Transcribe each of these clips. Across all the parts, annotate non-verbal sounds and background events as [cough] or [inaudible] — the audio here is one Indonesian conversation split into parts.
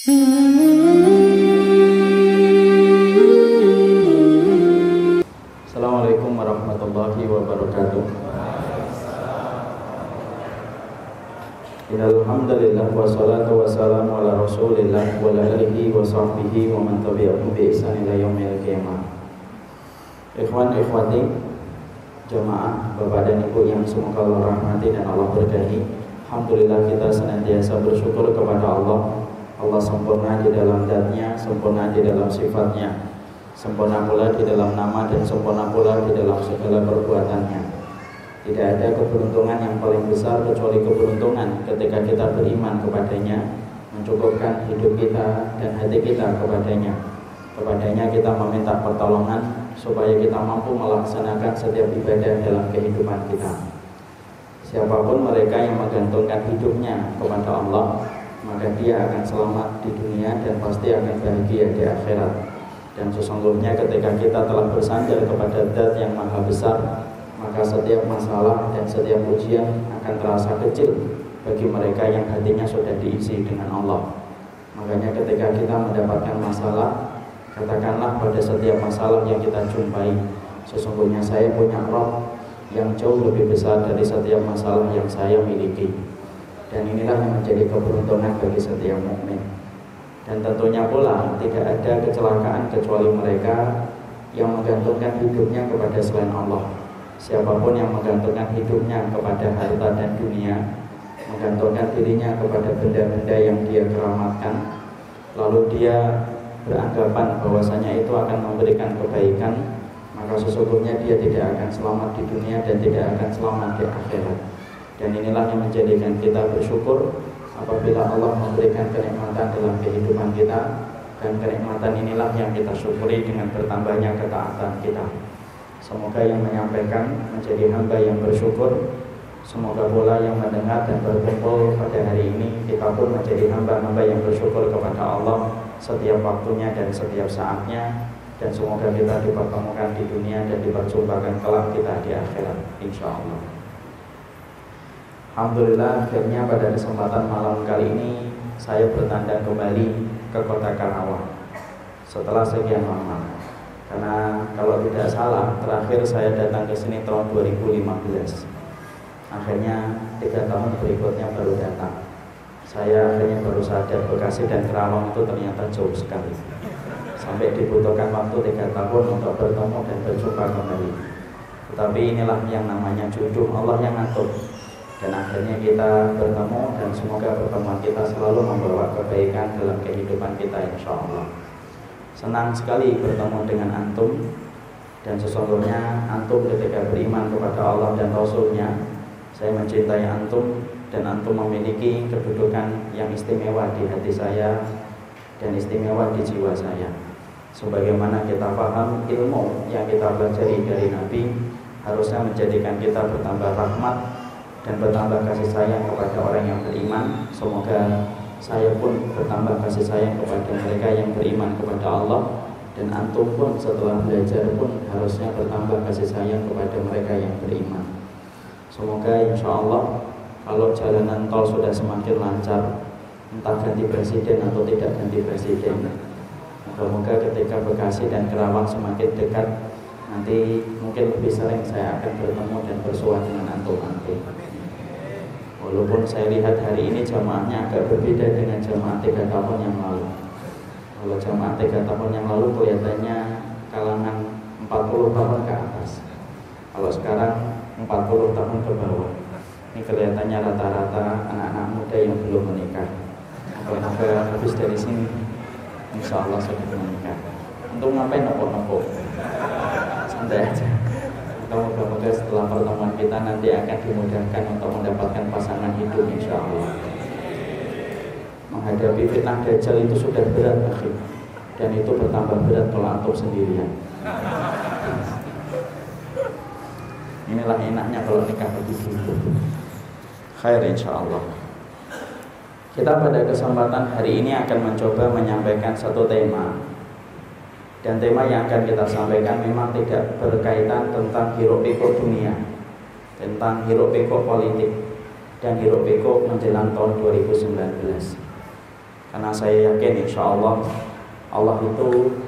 Assalamualaikum warahmatullahi wabarakatuh. Alhamdulillah wassalatu wassalamu ala Rasulillah wa ala alihi wa sahbihi wa man tabi'ahum bi ihsan ila yaumil qiyamah. Ikhwan ikhwati jemaah Bapak dan Ibu yang semoga Allah rahmati dan Allah berkahi. Alhamdulillah kita senantiasa bersyukur kepada Allah. Allah sempurna di dalam zatnya, sempurna di dalam sifatnya, sempurna pula di dalam nama dan sempurna pula di dalam segala perbuatannya. Tidak ada keberuntungan yang paling besar kecuali keberuntungan ketika kita beriman kepadanya, mencukupkan hidup kita dan hati kita kepadanya. Kepadanya kita meminta pertolongan supaya kita mampu melaksanakan setiap ibadah dalam kehidupan kita. Siapa pun mereka yang menggantungkan hidupnya kepada Allah, maka dia akan selamat di dunia dan pasti akan bahagia di akhirat. Dan sesungguhnya ketika kita telah bersandar kepada zat yang maha besar, maka setiap masalah dan setiap ujian akan terasa kecil bagi mereka yang hatinya sudah diisi dengan Allah. Makanya ketika kita mendapatkan masalah, katakanlah pada setiap masalah yang kita jumpai, sesungguhnya saya punya Rob yang jauh lebih besar dari setiap masalah yang saya miliki. Dan inilah yang menjadi keberuntungan bagi setiap mukmin. Dan tentunya pula tidak ada kecelakaan kecuali mereka yang menggantungkan hidupnya kepada selain Allah. Siapa pun yang menggantungkan hidupnya kepada harta dan dunia, menggantungkan dirinya kepada benda-benda yang dia keramatkan, lalu dia beranggapan bahwasanya itu akan memberikan kebaikan, maka sesungguhnya dia tidak akan selamat di dunia dan tidak akan selamat di akhirat. Dan inilah yang menjadikan kita bersyukur apabila Allah memberikan kenikmatan dalam kehidupan kita. Dan kenikmatan inilah yang kita syukuri dengan bertambahnya ketaatan kita. Semoga yang menyampaikan menjadi hamba yang bersyukur. Semoga pula yang mendengar dan berkumpul pada hari ini Kita pun menjadi hamba-hamba yang bersyukur kepada Allah Setiap waktunya dan setiap saatnya. Dan semoga kita dipertemukan di dunia Dan diperjumpakan kelak kita di akhirat Insya Allah Alhamdulillah akhirnya pada kesempatan malam kali ini Saya bertanda kembali ke kota Karawang Setelah sekian lama karena kalau tidak salah, terakhir saya datang ke sini tahun 2015. Akhirnya tiga tahun berikutnya baru datang. Saya akhirnya baru sadar Bekasi dan Kerawang itu ternyata jauh sekali. Sampai dibutuhkan waktu tiga tahun untuk bertemu dan berjumpa kembali. Tetapi inilah yang namanya jodoh Allah yang ngatur. Dan akhirnya kita bertemu dan semoga pertemuan kita selalu membawa kebaikan dalam kehidupan kita insya Allah. Senang sekali bertemu dengan antum dan sesungguhnya antum ketika beriman kepada Allah dan Rasulnya saya mencintai antum dan antum memiliki kedudukan yang istimewa di hati saya dan istimewa di jiwa saya sebagaimana kita paham ilmu yang kita pelajari dari Nabi harusnya menjadikan kita bertambah rahmat dan bertambah kasih sayang kepada orang yang beriman semoga saya pun bertambah kasih sayang kepada mereka yang beriman kepada Allah dan antum pun setelah belajar pun harusnya bertambah kasih sayang kepada mereka yang beriman. Semoga insya Allah kalau jalanan tol sudah semakin lancar, entah ganti presiden atau tidak ganti presiden, moga-moga ketika Bekasi dan Kerawang semakin dekat, nanti mungkin lebih sering saya akan bertemu dan bersuah dengan antum nanti. Walaupun saya lihat hari ini jamaahnya agak berbeda dengan jamaah tiga tahun yang lalu. Kalau jamaah tiga tahun yang lalu kelihatannya kalangan 40 tahun ke atas. Kalau sekarang 40 tahun ke bawah. Ini kelihatannya rata-rata anak-anak muda yang belum menikah. Moga habis dari sini, insya Allah sudah menikah. Untuk ngapain nopo-nopo? Santai aja. Moga-moga setelah pertemuan kita nanti akan dimudahkan untuk mendapatkan pasangan hidup insya Allah. Menghadapi fitnah dajjal itu sudah berat akhir dan itu bertambah berat kalau antum sendirian. Inilah enaknya kalau nikah begitu. Khair insya Allah. Kita pada kesempatan hari ini akan mencoba menyampaikan satu tema dan tema yang akan kita sampaikan memang tidak berkaitan tentang hiruk dunia, tentang hiruk politik dan hiruk menjelang tahun 2019. Karena saya yakin insya Allah Allah itu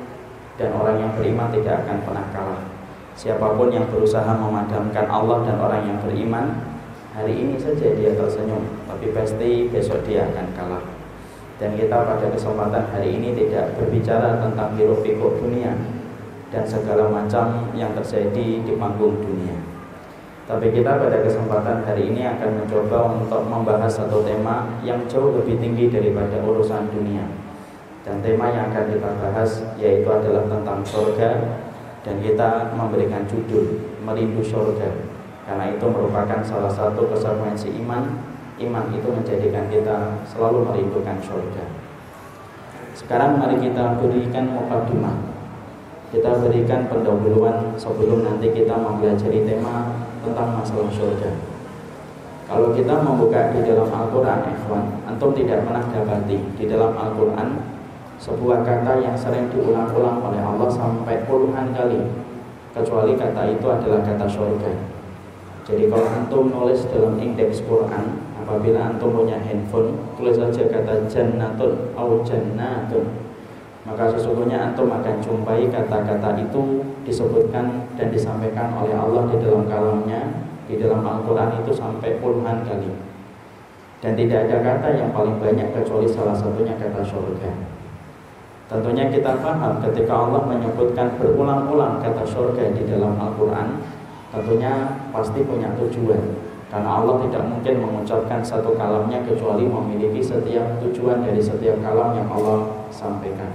dan orang yang beriman tidak akan pernah kalah. Siapa pun yang berusaha memadamkan Allah dan orang yang beriman Hari ini saja dia tersenyum Tapi pasti besok dia akan kalah Dan kita pada kesempatan hari ini tidak berbicara tentang hiruk pikuk dunia Dan segala macam yang terjadi di panggung dunia. Tapi kita pada kesempatan hari ini akan mencoba untuk membahas satu tema Yang jauh lebih tinggi daripada urusan dunia. Dan tema yang akan kita bahas yaitu adalah tentang surga dan kita memberikan judul merindu surga karena itu merupakan salah satu konsekuensi iman iman itu menjadikan kita selalu merindukan surga. Sekarang mari kita berikan mukadimah kita berikan pendahuluan sebelum nanti kita mempelajari tema tentang masalah surga. Kalau kita membuka di dalam Al-Quran Antum tidak pernah dapati di dalam Al-Quran sebuah kata yang sering diulang-ulang oleh Allah sampai puluhan kali kecuali kata itu adalah kata surga. Jadi kalau antum nulis dalam indeks Quran apabila antum punya handphone tulis saja kata jannatun atau jannatun maka sesungguhnya antum akan jumpai kata-kata itu disebutkan dan disampaikan oleh Allah di dalam kalamnya di dalam Al-Quran itu sampai puluhan kali. Dan tidak ada kata yang paling banyak kecuali salah satunya kata surga Tentunya kita paham ketika Allah menyebutkan berulang-ulang kata surga di dalam Al-Quran Tentunya pasti punya tujuan Karena Allah tidak mungkin mengucapkan satu kalamnya kecuali memiliki setiap tujuan dari setiap kalam yang Allah sampaikan.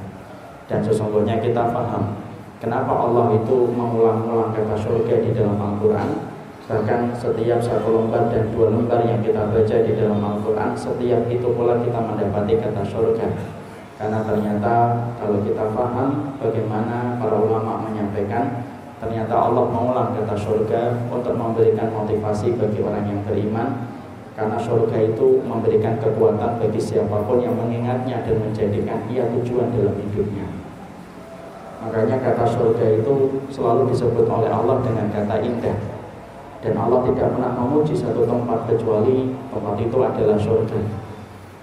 Dan sesungguhnya kita paham Kenapa Allah itu mengulang-ulang kata surga di dalam Al-Quran. Bahkan setiap satu lembar dan dua lembar yang kita baca di dalam Al-Quran Setiap itu pula kita mendapati kata surga. Karena ternyata kalau kita paham bagaimana para ulama menyampaikan ternyata Allah mengulang kata surga untuk memberikan motivasi bagi orang yang beriman. Karena surga itu memberikan kekuatan bagi siapa pun yang mengingatnya dan menjadikan ia tujuan dalam hidupnya. Makanya kata surga itu selalu disebut oleh Allah dengan kata indah. Dan Allah tidak pernah memuji satu tempat kecuali tempat itu adalah surga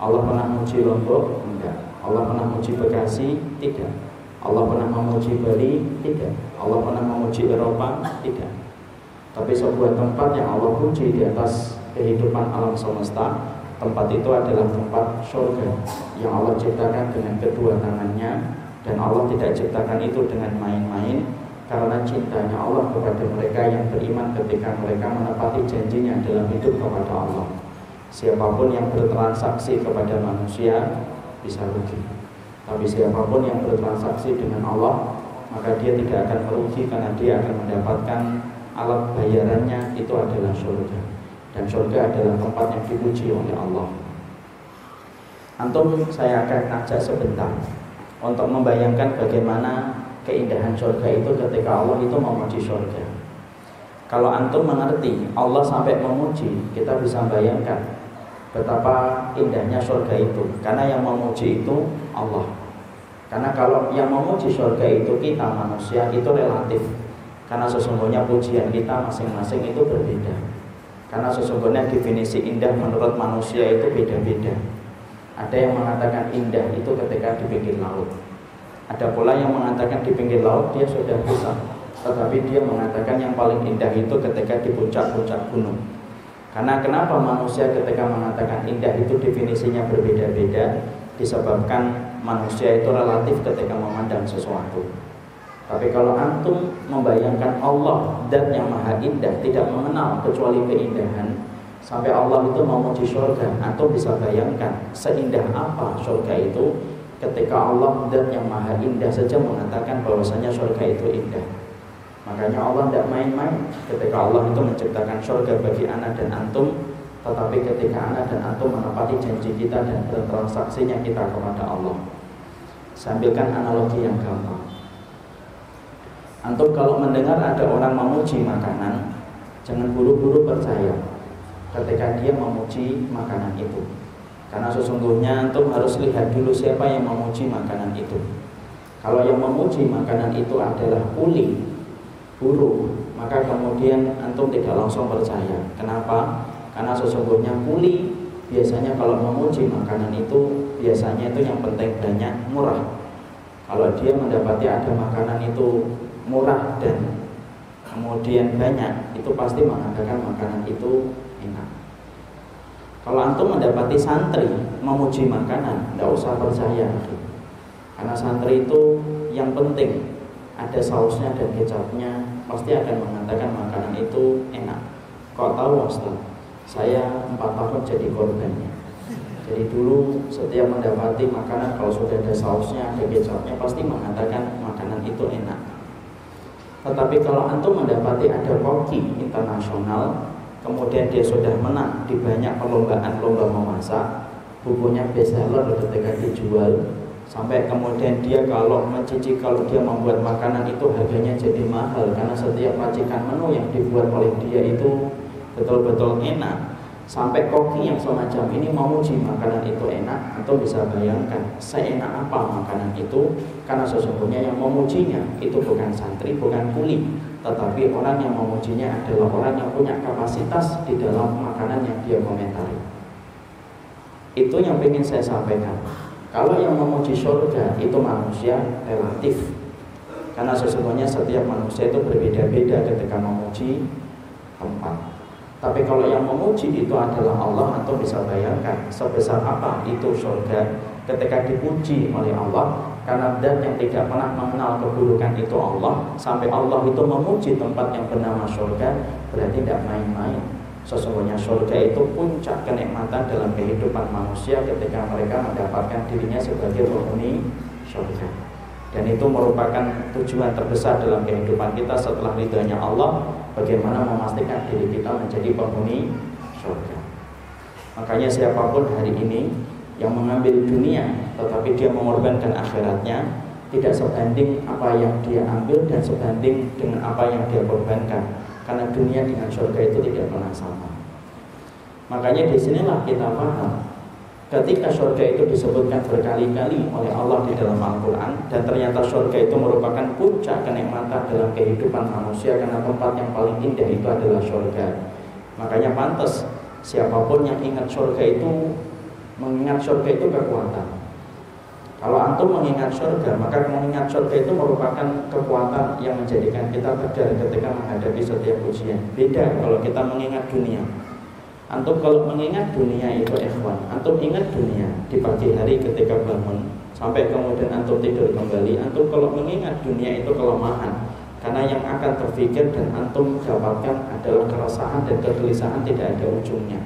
Allah pernah memuji Lombok? Allah pernah memuji Bekasi? Tidak. Allah pernah memuji Bali? Tidak. Allah pernah memuji Eropa? Tidak. Tapi sebuah tempat yang Allah puji di atas kehidupan alam semesta, tempat itu adalah tempat surga yang Allah ciptakan dengan kedua tangannya dan Allah tidak ciptakan itu dengan main-main karena cintanya Allah kepada mereka yang beriman ketika mereka menepati janjinya dalam hidup kepada Allah. Siapa pun yang bertransaksi kepada manusia bisa rugi. Tapi siapa pun yang bertransaksi dengan Allah, maka dia tidak akan merugi karena dia akan mendapatkan alat bayarannya itu adalah surga. Dan surga adalah tempat yang dipuji oleh Allah. Antum saya akan ajak sebentar untuk membayangkan bagaimana keindahan surga itu ketika Allah itu memuji surga. Kalau antum mengerti Allah sampai memuji, kita bisa bayangkan betapa indahnya surga itu. Karena yang memuji itu Allah. Karena kalau yang memuji surga itu kita manusia itu relatif. Karena sesungguhnya pujian kita masing-masing itu berbeda. Karena sesungguhnya definisi indah menurut manusia itu beda-beda. Ada yang mengatakan indah itu ketika di pinggir laut. Ada pula yang mengatakan di pinggir laut dia sudah bisa tetapi dia mengatakan yang paling indah itu ketika di puncak-puncak gunung karena kenapa manusia ketika mengatakan indah itu definisinya berbeda-beda disebabkan manusia itu relatif ketika memandang sesuatu. Tapi kalau antum membayangkan Allah dan yang maha indah tidak mengenal kecuali keindahan sampai Allah itu memuji surga, antum bisa bayangkan seindah apa surga itu ketika Allah dan yang maha indah saja mengatakan bahwasanya surga itu indah. Makanya Allah tidak main-main. Ketika Allah itu menciptakan surga bagi anak dan antum Tetapi ketika anak dan antum menepati janji kita dan bertransaksinya kita kepada Allah. Sambilkan analogi yang gampang. Antum kalau mendengar ada orang memuji makanan Jangan buru-buru percaya ketika dia memuji makanan itu. Karena sesungguhnya antum harus lihat dulu siapa yang memuji makanan itu. Kalau yang memuji makanan itu adalah uli buruk maka kemudian antum tidak langsung percaya. Kenapa? Karena sesungguhnya kuli biasanya kalau memuji makanan itu biasanya itu yang penting banyak murah. Kalau dia mendapati ada makanan itu murah dan kemudian banyak itu pasti mengatakan makanan itu enak. Kalau antum mendapati santri memuji makanan tidak usah percaya. Karena santri itu yang penting. Ada sausnya dan kecapnya pasti akan mengatakan makanan itu enak. Kok tahu Ustaz? Saya empat tahun jadi korbannya jadi dulu setiap mendapati makanan kalau sudah ada sausnya ada kecapnya pasti mengatakan makanan itu enak. Tetapi kalau antum mendapati ada koki internasional, kemudian dia sudah menang di banyak perlombaan lomba memasak, bukunya bestseller ketika dijual, sampai kemudian dia kalau mencicip kalau dia membuat makanan itu harganya jadi mahal. Karena setiap racikan menu yang dibuat oleh dia itu betul-betul enak. Sampai koki yang semacam ini memuji makanan itu enak atau bisa bayangkan seenak apa makanan itu. Karena sesungguhnya yang memujinya itu bukan santri bukan kuli. Tetapi orang yang memujinya adalah orang yang punya kapasitas di dalam makanan yang dia komentari. Itu yang ingin saya sampaikan kalau yang memuji surga itu manusia relatif. Karena sesungguhnya setiap manusia itu berbeda-beda ketika memuji tempat. Tapi kalau yang memuji itu adalah Allah Atau bisa bayangkan sebesar apa itu surga ketika dipuji oleh Allah karena dan yang tidak pernah mengenal keburukan itu Allah sampai Allah itu memuji tempat yang bernama surga berarti tidak main-main sesungguhnya surga itu puncak kenikmatan dalam kehidupan manusia ketika mereka mendapatkan dirinya sebagai penghuni surga. Dan itu merupakan tujuan terbesar dalam kehidupan kita setelah ridhanya Allah bagaimana memastikan diri kita menjadi penghuni surga. Makanya siapa pun hari ini yang mengambil dunia tetapi dia mengorbankan akhiratnya tidak sebanding apa yang dia ambil dan sebanding dengan apa yang dia korbankan karena dunia dengan surga itu tidak pernah sama. Makanya di sinilah kita paham Ketika surga itu disebutkan berkali-kali oleh Allah di dalam Al-Quran Dan ternyata surga itu merupakan puncak kenikmatan dalam kehidupan manusia Karena tempat yang paling indah itu adalah surga. Makanya pantas siapa pun yang ingat surga itu Mengingat surga itu kekuatan Kalau antum mengingat surga Maka mengingat surga itu merupakan kekuatan yang menjadikan kita tegar ketika menghadapi setiap ujian. Beda kalau kita mengingat dunia. Antum kalau mengingat dunia itu ikhwan Antum ingat dunia di pagi hari ketika bangun Sampai kemudian antum tidur kembali Antum kalau mengingat dunia itu kelemahan. Karena yang akan terpikir dan antum dapatkan adalah keresahan dan kegelisahan tidak ada ujungnya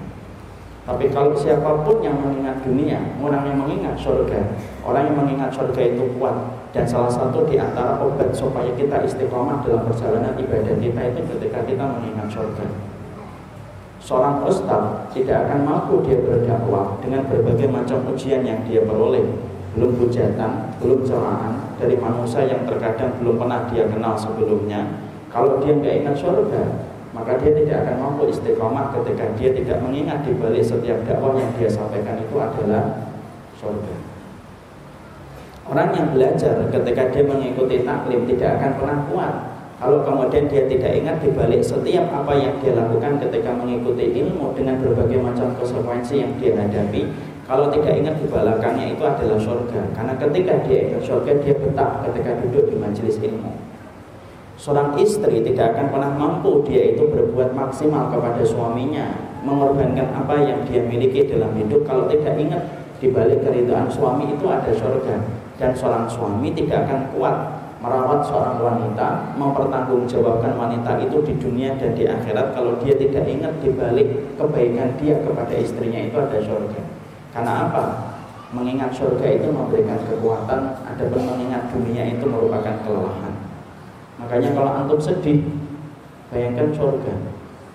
Tapi kalau siapa pun yang mengingat dunia Orang yang mengingat surga Orang yang mengingat surga itu kuat Dan salah satu di antara obat supaya kita istiqomah dalam perjalanan ibadah kita itu ketika kita mengingat surga. Seorang ustaz tidak akan mampu dia berdakwah dengan berbagai macam ujian yang dia peroleh. Belum hujatan, belum cerahan dari manusia yang terkadang belum pernah dia kenal sebelumnya. Kalau dia nggak ingat surga maka dia tidak akan mampu istiqomah ketika dia tidak mengingat di balik setiap dakwah yang dia sampaikan itu adalah surga orang yang belajar ketika dia mengikuti taklim tidak akan pernah kuat kalau kemudian dia tidak ingat dibalik setiap apa yang dia lakukan ketika mengikuti ilmu dengan berbagai macam konsekuensi yang dia hadapi, kalau tidak ingat di belakangnya itu adalah surga. Karena ketika dia ingat surga, dia betah ketika duduk di majelis ilmu. Seorang istri tidak akan pernah mampu dia itu berbuat maksimal kepada suaminya, mengorbankan apa yang dia miliki dalam hidup kalau tidak ingat di balik keridhaan suami itu ada surga dan seorang suami tidak akan kuat merawat seorang wanita, mempertanggungjawabkan wanita itu di dunia dan di akhirat kalau dia tidak ingat di balik kebaikan dia kepada istrinya itu ada surga. Karena apa? Mengingat surga itu memberikan kekuatan, adapun mengingat dunia itu merupakan kelelahan. Makanya kalau antum sedih, bayangkan surga.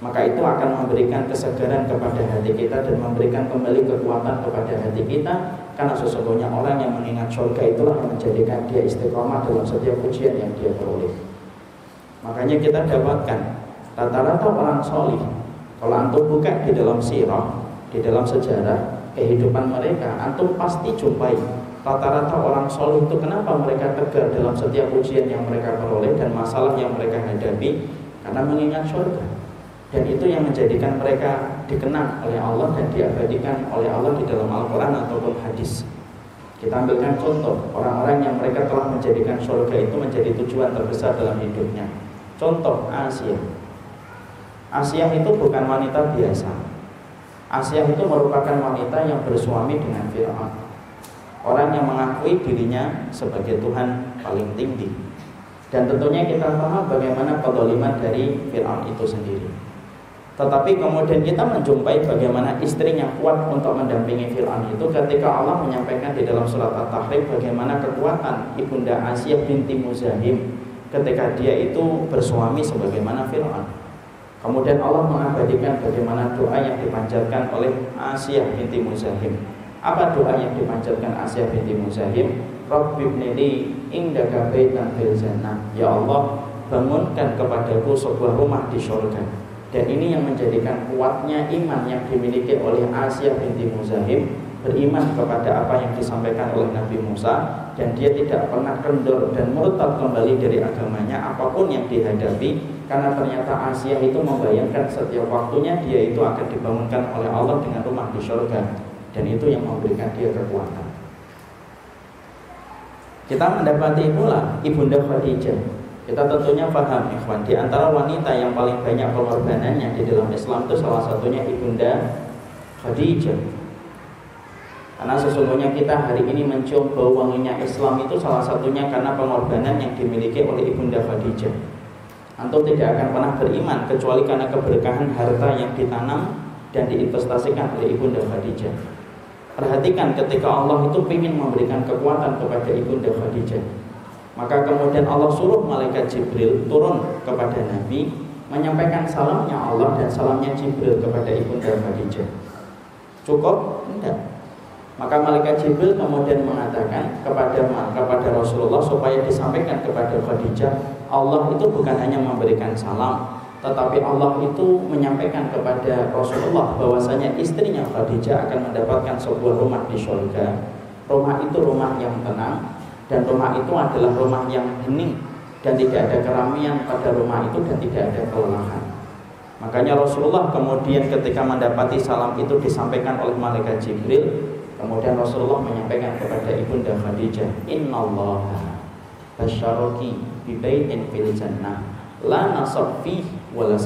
Maka itu akan memberikan kesegaran kepada hati kita dan memberikan kembali kekuatan kepada hati kita karena sesungguhnya orang yang mengingat surga itulah yang menjadikan dia istiqomah dalam setiap ujian yang dia peroleh. Makanya kita dapatkan rata-rata orang solih kalau antum buka di dalam sirah, di dalam sejarah kehidupan mereka, antum pasti jumpai rata-rata orang solih itu kenapa mereka tegar dalam setiap ujian yang mereka peroleh dan masalah yang mereka hadapi karena mengingat surga dan itu yang menjadikan mereka dikenang oleh Allah dan diabadikan oleh Allah di dalam Al-Quran ataupun hadis. Kita ambilkan contoh orang-orang yang mereka telah menjadikan surga itu menjadi tujuan terbesar dalam hidupnya. Contoh Asia. Asia itu bukan wanita biasa. Asia itu merupakan wanita yang bersuami dengan Fir'aun. Orang yang mengakui dirinya sebagai Tuhan paling tinggi. Dan tentunya kita paham bagaimana kedoliman dari Fir'aun itu sendiri. Tetapi kemudian kita menjumpai bagaimana istrinya kuat untuk mendampingi Fir'aun itu ketika Allah menyampaikan di dalam surat At-Tahrim bagaimana kekuatan ibunda Asia binti Muzahim ketika dia itu bersuami sebagaimana Fir'aun. Kemudian Allah mengabadikan bagaimana doa yang dipanjatkan oleh Asia binti Muzahim. Apa doa yang dipanjatkan Asia binti Muzahim? Rabbi indaka baitan. Ya Allah, bangunkan kepadaku sebuah rumah di surga dan ini yang menjadikan kuatnya iman yang dimiliki oleh Asia binti Muzahim beriman kepada apa yang disampaikan oleh Nabi Musa dan dia tidak pernah kendor dan murtad kembali dari agamanya apa pun yang dihadapi karena ternyata Asia itu membayangkan setiap waktunya dia itu akan dibangunkan oleh Allah dengan rumah di surga dan itu yang memberikan dia kekuatan. Kita mendapati pula Ibunda Khadijah. Kita tentunya paham ikhwan Di antara wanita yang paling banyak pengorbanannya Di dalam Islam itu salah satunya Ibunda Khadijah. Karena sesungguhnya kita hari ini mencium bau wanginya Islam itu salah satunya karena pengorbanan yang dimiliki oleh Ibunda Khadijah. Antum tidak akan pernah beriman kecuali karena keberkahan harta yang ditanam dan diinvestasikan oleh Ibunda Khadijah. Perhatikan ketika Allah itu ingin memberikan kekuatan kepada Ibunda Khadijah. Maka kemudian Allah suruh malaikat Jibril turun kepada Nabi menyampaikan salamnya Allah dan salamnya Jibril kepada Ibunda Khadijah. Cukup? Tidak. Maka malaikat Jibril kemudian mengatakan kepada kepada Rasulullah supaya disampaikan kepada Khadijah, Allah itu bukan hanya memberikan salam, tetapi Allah itu menyampaikan kepada Rasulullah bahwasanya istrinya Khadijah akan mendapatkan sebuah rumah di surga. Rumah itu rumah yang tenang, dan rumah itu adalah rumah yang hening dan tidak ada keramaian pada rumah itu dan tidak ada kelelahan. Makanya Rasulullah kemudian ketika mendapati salam itu disampaikan oleh malaikat Jibril, kemudian Rasulullah menyampaikan kepada ibunda Khadijah, Inna Allah basyaraki bibaitin fil jannah la nasab wa la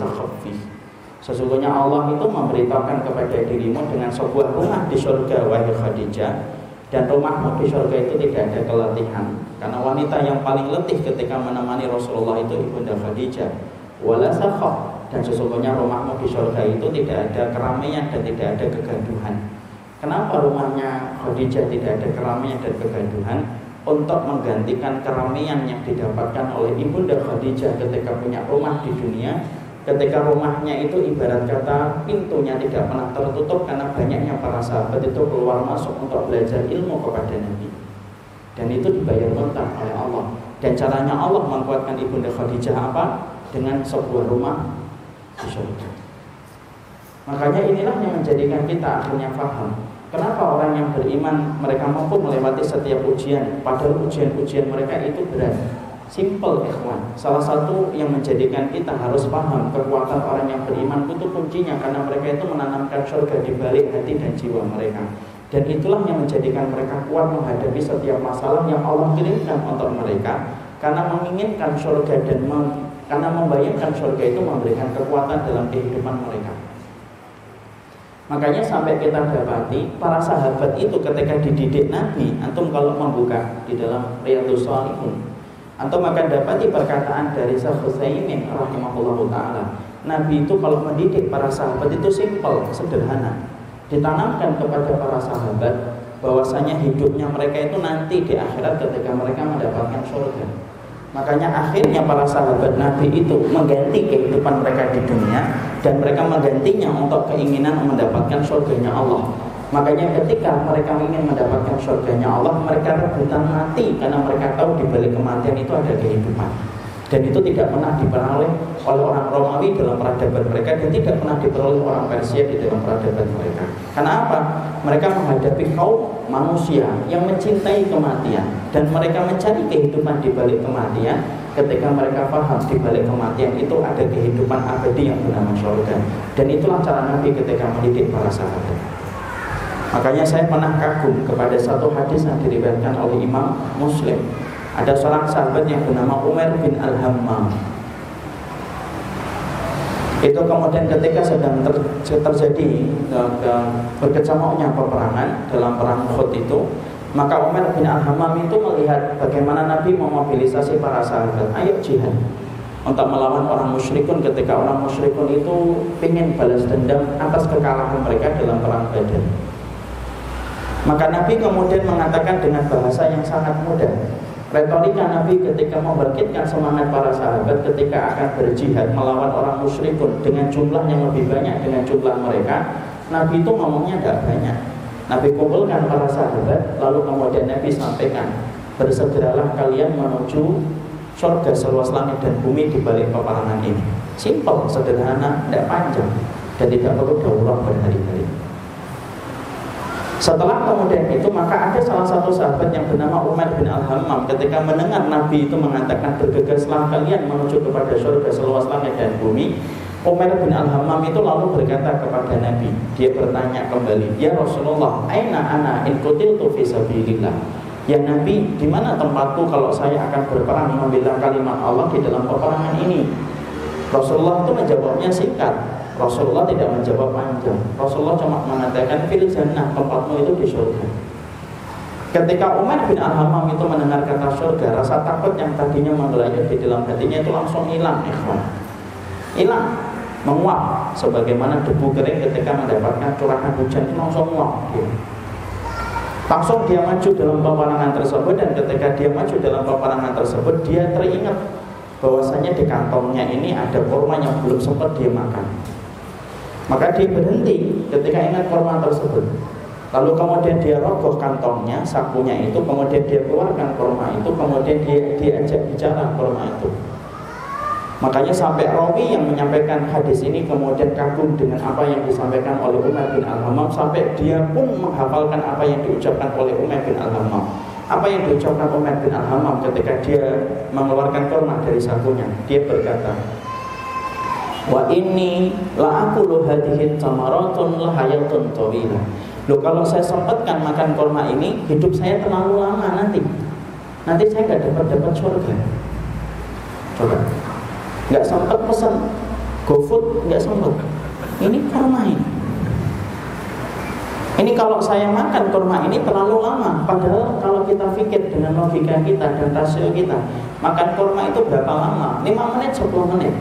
Sesungguhnya Allah itu memberitahukan kepada dirimu dengan sebuah rumah di surga wahai Khadijah. Dan rumahmu di surga itu tidak ada keletihan. Karena wanita yang paling letih ketika menemani Rasulullah itu ibunda Khadijah. Wala dan sesungguhnya rumahmu di surga itu tidak ada keramaian dan tidak ada kegaduhan. Kenapa rumahnya Khadijah tidak ada keramaian dan kegaduhan untuk menggantikan keramaian yang didapatkan oleh ibunda Khadijah ketika punya rumah di dunia. Ketika rumahnya itu ibarat kata pintunya tidak pernah tertutup karena banyaknya para sahabat itu keluar masuk untuk belajar ilmu kepada Nabi. Dan itu dibayar mentah oleh Allah. Dan caranya Allah menguatkan ibunda Khadijah apa? Dengan sebuah rumah di surga makanya inilah yang menjadikan kita akhirnya paham kenapa orang yang beriman mereka mampu melewati setiap ujian padahal ujian-ujian mereka itu berat Simple ikhwan. Salah satu yang menjadikan kita harus paham kekuatan orang yang beriman itu kuncinya karena mereka itu menanamkan surga di balik hati dan jiwa mereka. Dan itulah yang menjadikan mereka kuat menghadapi setiap masalah yang Allah kirimkan untuk mereka karena menginginkan surga dan mem, karena membayangkan surga itu memberikan kekuatan dalam kehidupan mereka. Makanya sampai kita dapati para sahabat itu ketika dididik Nabi, antum kalau membuka di dalam Riyadhus Shalihin atau akan dapati perkataan dari Syekh Utsaimin rahimahullah taala. Nabi itu kalau mendidik para sahabat itu simpel, sederhana. Ditanamkan kepada para sahabat bahwasanya hidupnya mereka itu nanti di akhirat ketika mereka mendapatkan surga. Makanya akhirnya para sahabat Nabi itu mengganti kehidupan mereka di dunia dan mereka menggantinya untuk keinginan mendapatkan surganya Allah. Makanya ketika mereka ingin mendapatkan surganya Allah, mereka rebutan mati karena mereka tahu di balik kematian itu ada kehidupan. Dan itu tidak pernah diperoleh oleh orang Romawi dalam peradaban mereka dan tidak pernah diperoleh orang Persia di dalam peradaban mereka. Karena apa? Mereka menghadapi kaum manusia yang mencintai kematian dan mereka mencari kehidupan di balik kematian ketika mereka paham di balik kematian itu ada kehidupan abadi yang bernama surga. Dan itulah cara Nabi ketika mendidik para sahabat. Makanya saya pernah kagum kepada satu hadis yang diriwayatkan oleh Imam Muslim. Ada seorang sahabat yang bernama Umar bin Al-Hammam. Itu kemudian ketika sedang ter, terjadi ke, berkecamuknya peperangan dalam perang Uhud itu, maka Umar bin Al-Hammam itu melihat bagaimana Nabi memobilisasi para sahabat, ayo jihad untuk melawan orang musyrikun ketika orang musyrikun itu ingin balas dendam atas kekalahan mereka dalam perang Badar. Maka Nabi kemudian mengatakan dengan bahasa yang sangat mudah, Retorika Nabi ketika membangkitkan semangat para sahabat ketika akan berjihad melawan orang musyrikun dengan jumlah yang lebih banyak dengan jumlah mereka, Nabi itu ngomongnya tidak banyak. Nabi kumpulkan para sahabat, lalu kemudian Nabi sampaikan, bersegeralah kalian menuju surga seluas langit dan bumi di balik peperangan ini. Simpel, sederhana, tidak panjang, dan tidak perlu daulah berhari-hari. Setelah kemudian itu maka ada salah satu sahabat yang bernama Umar bin Al-Hammam ketika mendengar Nabi itu mengatakan bergegaslah kalian menuju kepada surga seluas langit dan bumi Umar bin Al-Hammam itu lalu berkata kepada Nabi Dia bertanya kembali Ya Rasulullah Aina ana in kutiltu fisabilillah Ya Nabi, di mana tempatku kalau saya akan berperang membela kalimat Allah di dalam peperangan ini? Rasulullah itu menjawabnya singkat. Rasulullah tidak menjawab panjang. Rasulullah cuma mengatakan fil jannah tempatmu itu di surga. Ketika Umar bin Al-Hammam itu mendengar kata surga, rasa takut yang tadinya menggelayut di dalam hatinya itu langsung hilang, ikhwan. Hilang, menguap sebagaimana debu kering ketika mendapatkan curahan hujan itu langsung menguap dia. Langsung dia maju dalam peperangan tersebut dan ketika dia maju dalam peperangan tersebut dia teringat bahwasanya di kantongnya ini ada kurma yang belum sempat dia makan. Maka dia berhenti ketika ingat korma tersebut. Lalu kemudian dia rogoh kantongnya, sakunya itu, kemudian dia keluarkan korma itu, kemudian dia diajak bicara korma itu. Makanya sampai rawi yang menyampaikan hadis ini kemudian kagum dengan apa yang disampaikan oleh Umar bin Al-Hammam sampai dia pun menghafalkan apa yang diucapkan oleh Umar bin Al-Hammam. Apa yang diucapkan Umar bin Al-Hammam ketika dia mengeluarkan korma dari sakunya? Dia berkata, Wa ini la aku lo hadihin samaratun lahayatun tawilah. Loh kalau saya sempatkan makan kurma ini, hidup saya terlalu lama nanti. Nanti saya nggak dapat dapat surga. Coba, nggak sempat pesan GoFood, nggak sempat. Ini kurma ini. Ini kalau saya makan kurma ini terlalu lama. Padahal kalau kita pikir dengan logika kita dan rasio kita, makan kurma itu berapa lama? 5 menit, 10 menit.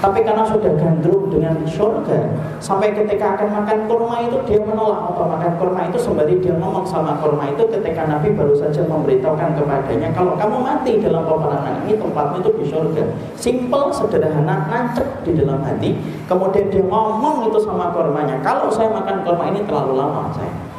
Tapi karena sudah gandrung dengan surga Sampai ketika akan makan kurma itu Dia menolak untuk makan kurma itu Sembari dia ngomong sama kurma itu Ketika Nabi baru saja memberitahukan kepadanya Kalau kamu mati dalam peperangan ini Tempatmu itu di surga. Simple, sederhana, nancep di dalam hati. Kemudian dia ngomong itu sama kurmanya Kalau saya makan kurma ini terlalu lama saya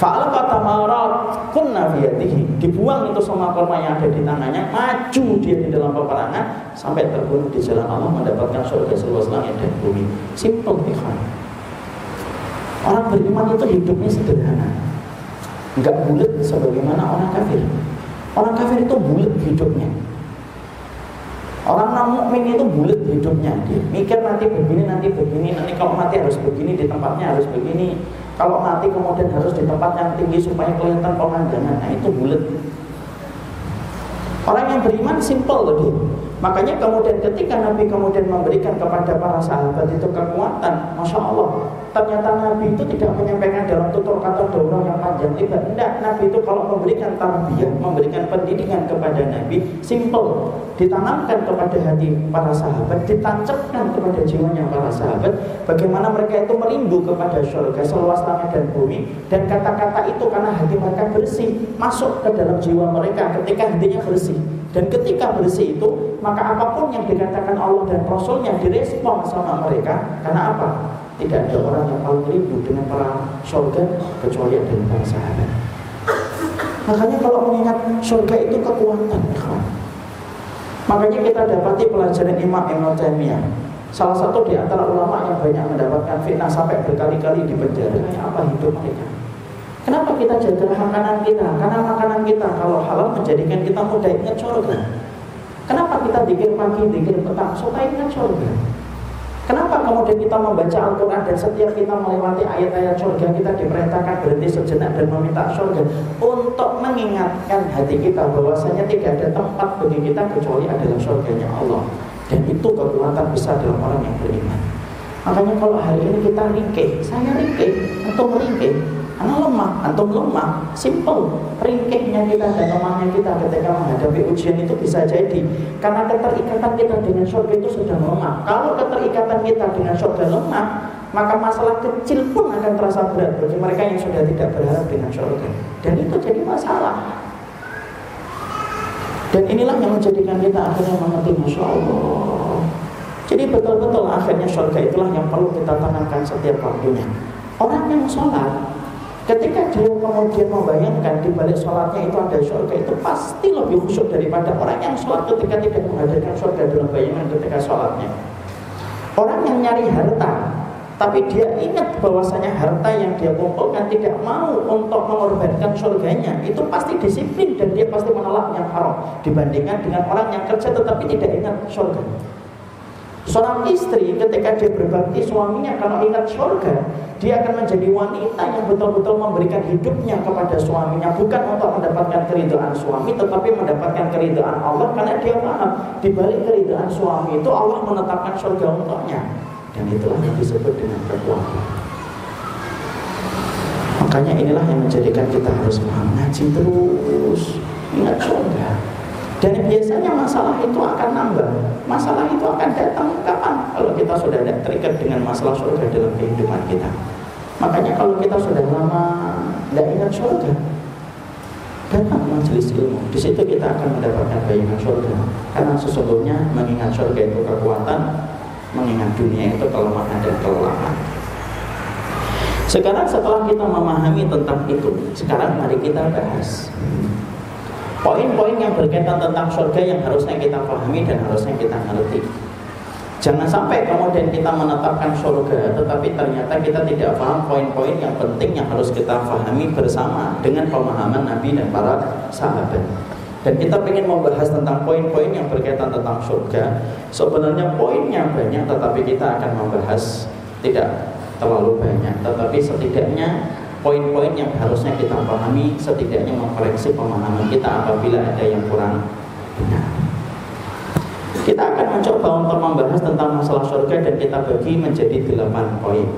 Fa'al kata marat kunna biyadihi Dibuang itu semua kurma yang ada di tangannya Maju dia di dalam peperangan Sampai terbunuh di jalan Allah Mendapatkan surga seluas langit dan bumi. Simple ikhwan. Orang beriman itu hidupnya sederhana. Enggak bulat sebagaimana orang kafir. Orang kafir itu bulat hidupnya. Orang non mukmin itu bulat hidupnya. Dia mikir nanti begini nanti begini nanti kalau mati harus begini di tempatnya harus begini kalau mati kemudian harus di tempat yang tinggi supaya kelihatan pemandangan, nah itu bulat. Orang yang beriman simple dia. Makanya kemudian ketika Nabi kemudian memberikan kepada para sahabat itu kekuatan, masya Allah, ternyata Nabi itu tidak menyampaikan dalam tutur kata dorong yang panjang tidak. Tidak, Nabi itu kalau memberikan tarbiyah, memberikan pendidikan kepada Nabi, simple, ditanamkan kepada hati para sahabat, ditancapkan kepada jiwanya para sahabat, bagaimana mereka itu merindu kepada surga seluas langit dan bumi, dan kata-kata itu karena hati mereka bersih, masuk ke dalam jiwa mereka ketika hatinya bersih. Dan ketika bersih itu, maka apa pun yang dikatakan Allah dan Rasulnya direspon sama mereka. Karena apa? Tidak ada orang yang paling rindu dengan para surga kecuali ada para sahabat. Makanya kalau mengingat surga itu kekuatan, Makanya kita dapati pelajaran Imam Ibn Taimiyah. Salah satu di antara ulama yang banyak mendapatkan fitnah sampai berkali-kali di penjara. Apa hidup mereka? Kenapa kita jaga makanan kita? Karena makanan kita kalau halal menjadikan kita mudah ingat surga. kita dikir pagi, dikir petang, supaya ingat surga. Kenapa kemudian kita membaca Al-Quran dan setiap kita melewati ayat-ayat surga kita diperintahkan berhenti sejenak dan meminta surga untuk mengingatkan hati kita bahwasanya tidak ada tempat bagi kita kecuali adalah surganya Allah dan itu kekuatan besar dalam orang yang beriman. Makanya kalau hari ini kita ringkih, saya ringkih, atau meringkih, karena lemah, antum lemah, simple. Ringkihnya kita dan lemahnya kita ketika menghadapi ujian itu bisa jadi karena keterikatan kita dengan surga itu sudah lemah. Kalau keterikatan kita dengan surga lemah, maka masalah kecil pun akan terasa berat bagi mereka yang sudah tidak berharap dengan surga. Dan itu jadi masalah. Dan inilah yang menjadikan kita akhirnya mengerti Masya Allah. Jadi betul-betul akhirnya surga itulah yang perlu kita tanamkan setiap waktunya. Orang yang sholat Ketika dia kemudian membayangkan di balik sholatnya itu ada surga itu pasti lebih khusyuk daripada orang yang sholat ketika tidak menghadirkan surga dalam bayangan ketika sholatnya. Orang yang nyari harta, tapi dia ingat bahwasanya harta yang dia kumpulkan tidak mau untuk mengorbankan surganya, itu pasti disiplin dan dia pasti menolak yang haram dibandingkan dengan orang yang kerja tetapi tidak ingat surga. Seorang istri ketika dia berbakti suaminya kalau ingat surga, dia akan menjadi wanita yang betul-betul memberikan hidupnya kepada suaminya bukan untuk mendapatkan keridhaan suami tetapi mendapatkan keridhaan Allah karena dia paham di balik keridhaan suami itu Allah menetapkan surga untuknya. Dan itulah yang disebut dengan kekuatan. Makanya inilah yang menjadikan kita harus mengaji terus ingat surga. Dan biasanya masalah itu akan nambah. Masalah itu akan datang kapan? Kalau kita sudah tidak terikat dengan masalah surga dalam kehidupan kita. Makanya kalau kita sudah lama tidak ingat surga Datang majelis ilmu. Di situ kita akan mendapatkan bayangan surga. Karena sesungguhnya mengingat surga itu kekuatan Mengingat dunia itu kelemahan dan kelelahan. Sekarang setelah kita memahami tentang itu Sekarang mari kita bahas Poin-poin yang berkaitan tentang surga yang harusnya kita pahami dan harusnya kita ngerti. Jangan sampai kemudian kita menetapkan surga, tetapi ternyata kita tidak paham poin-poin yang penting yang harus kita pahami bersama dengan pemahaman Nabi dan para sahabat. Dan kita ingin membahas tentang poin-poin yang berkaitan tentang surga. Sebenarnya poinnya banyak, tetapi kita akan membahas tidak terlalu banyak. Tetapi setidaknya poin-poin yang harusnya kita pahami setidaknya mengkoreksi pemahaman kita apabila ada yang kurang. Kita akan mencoba untuk membahas tentang masalah surga dan kita bagi menjadi delapan poin.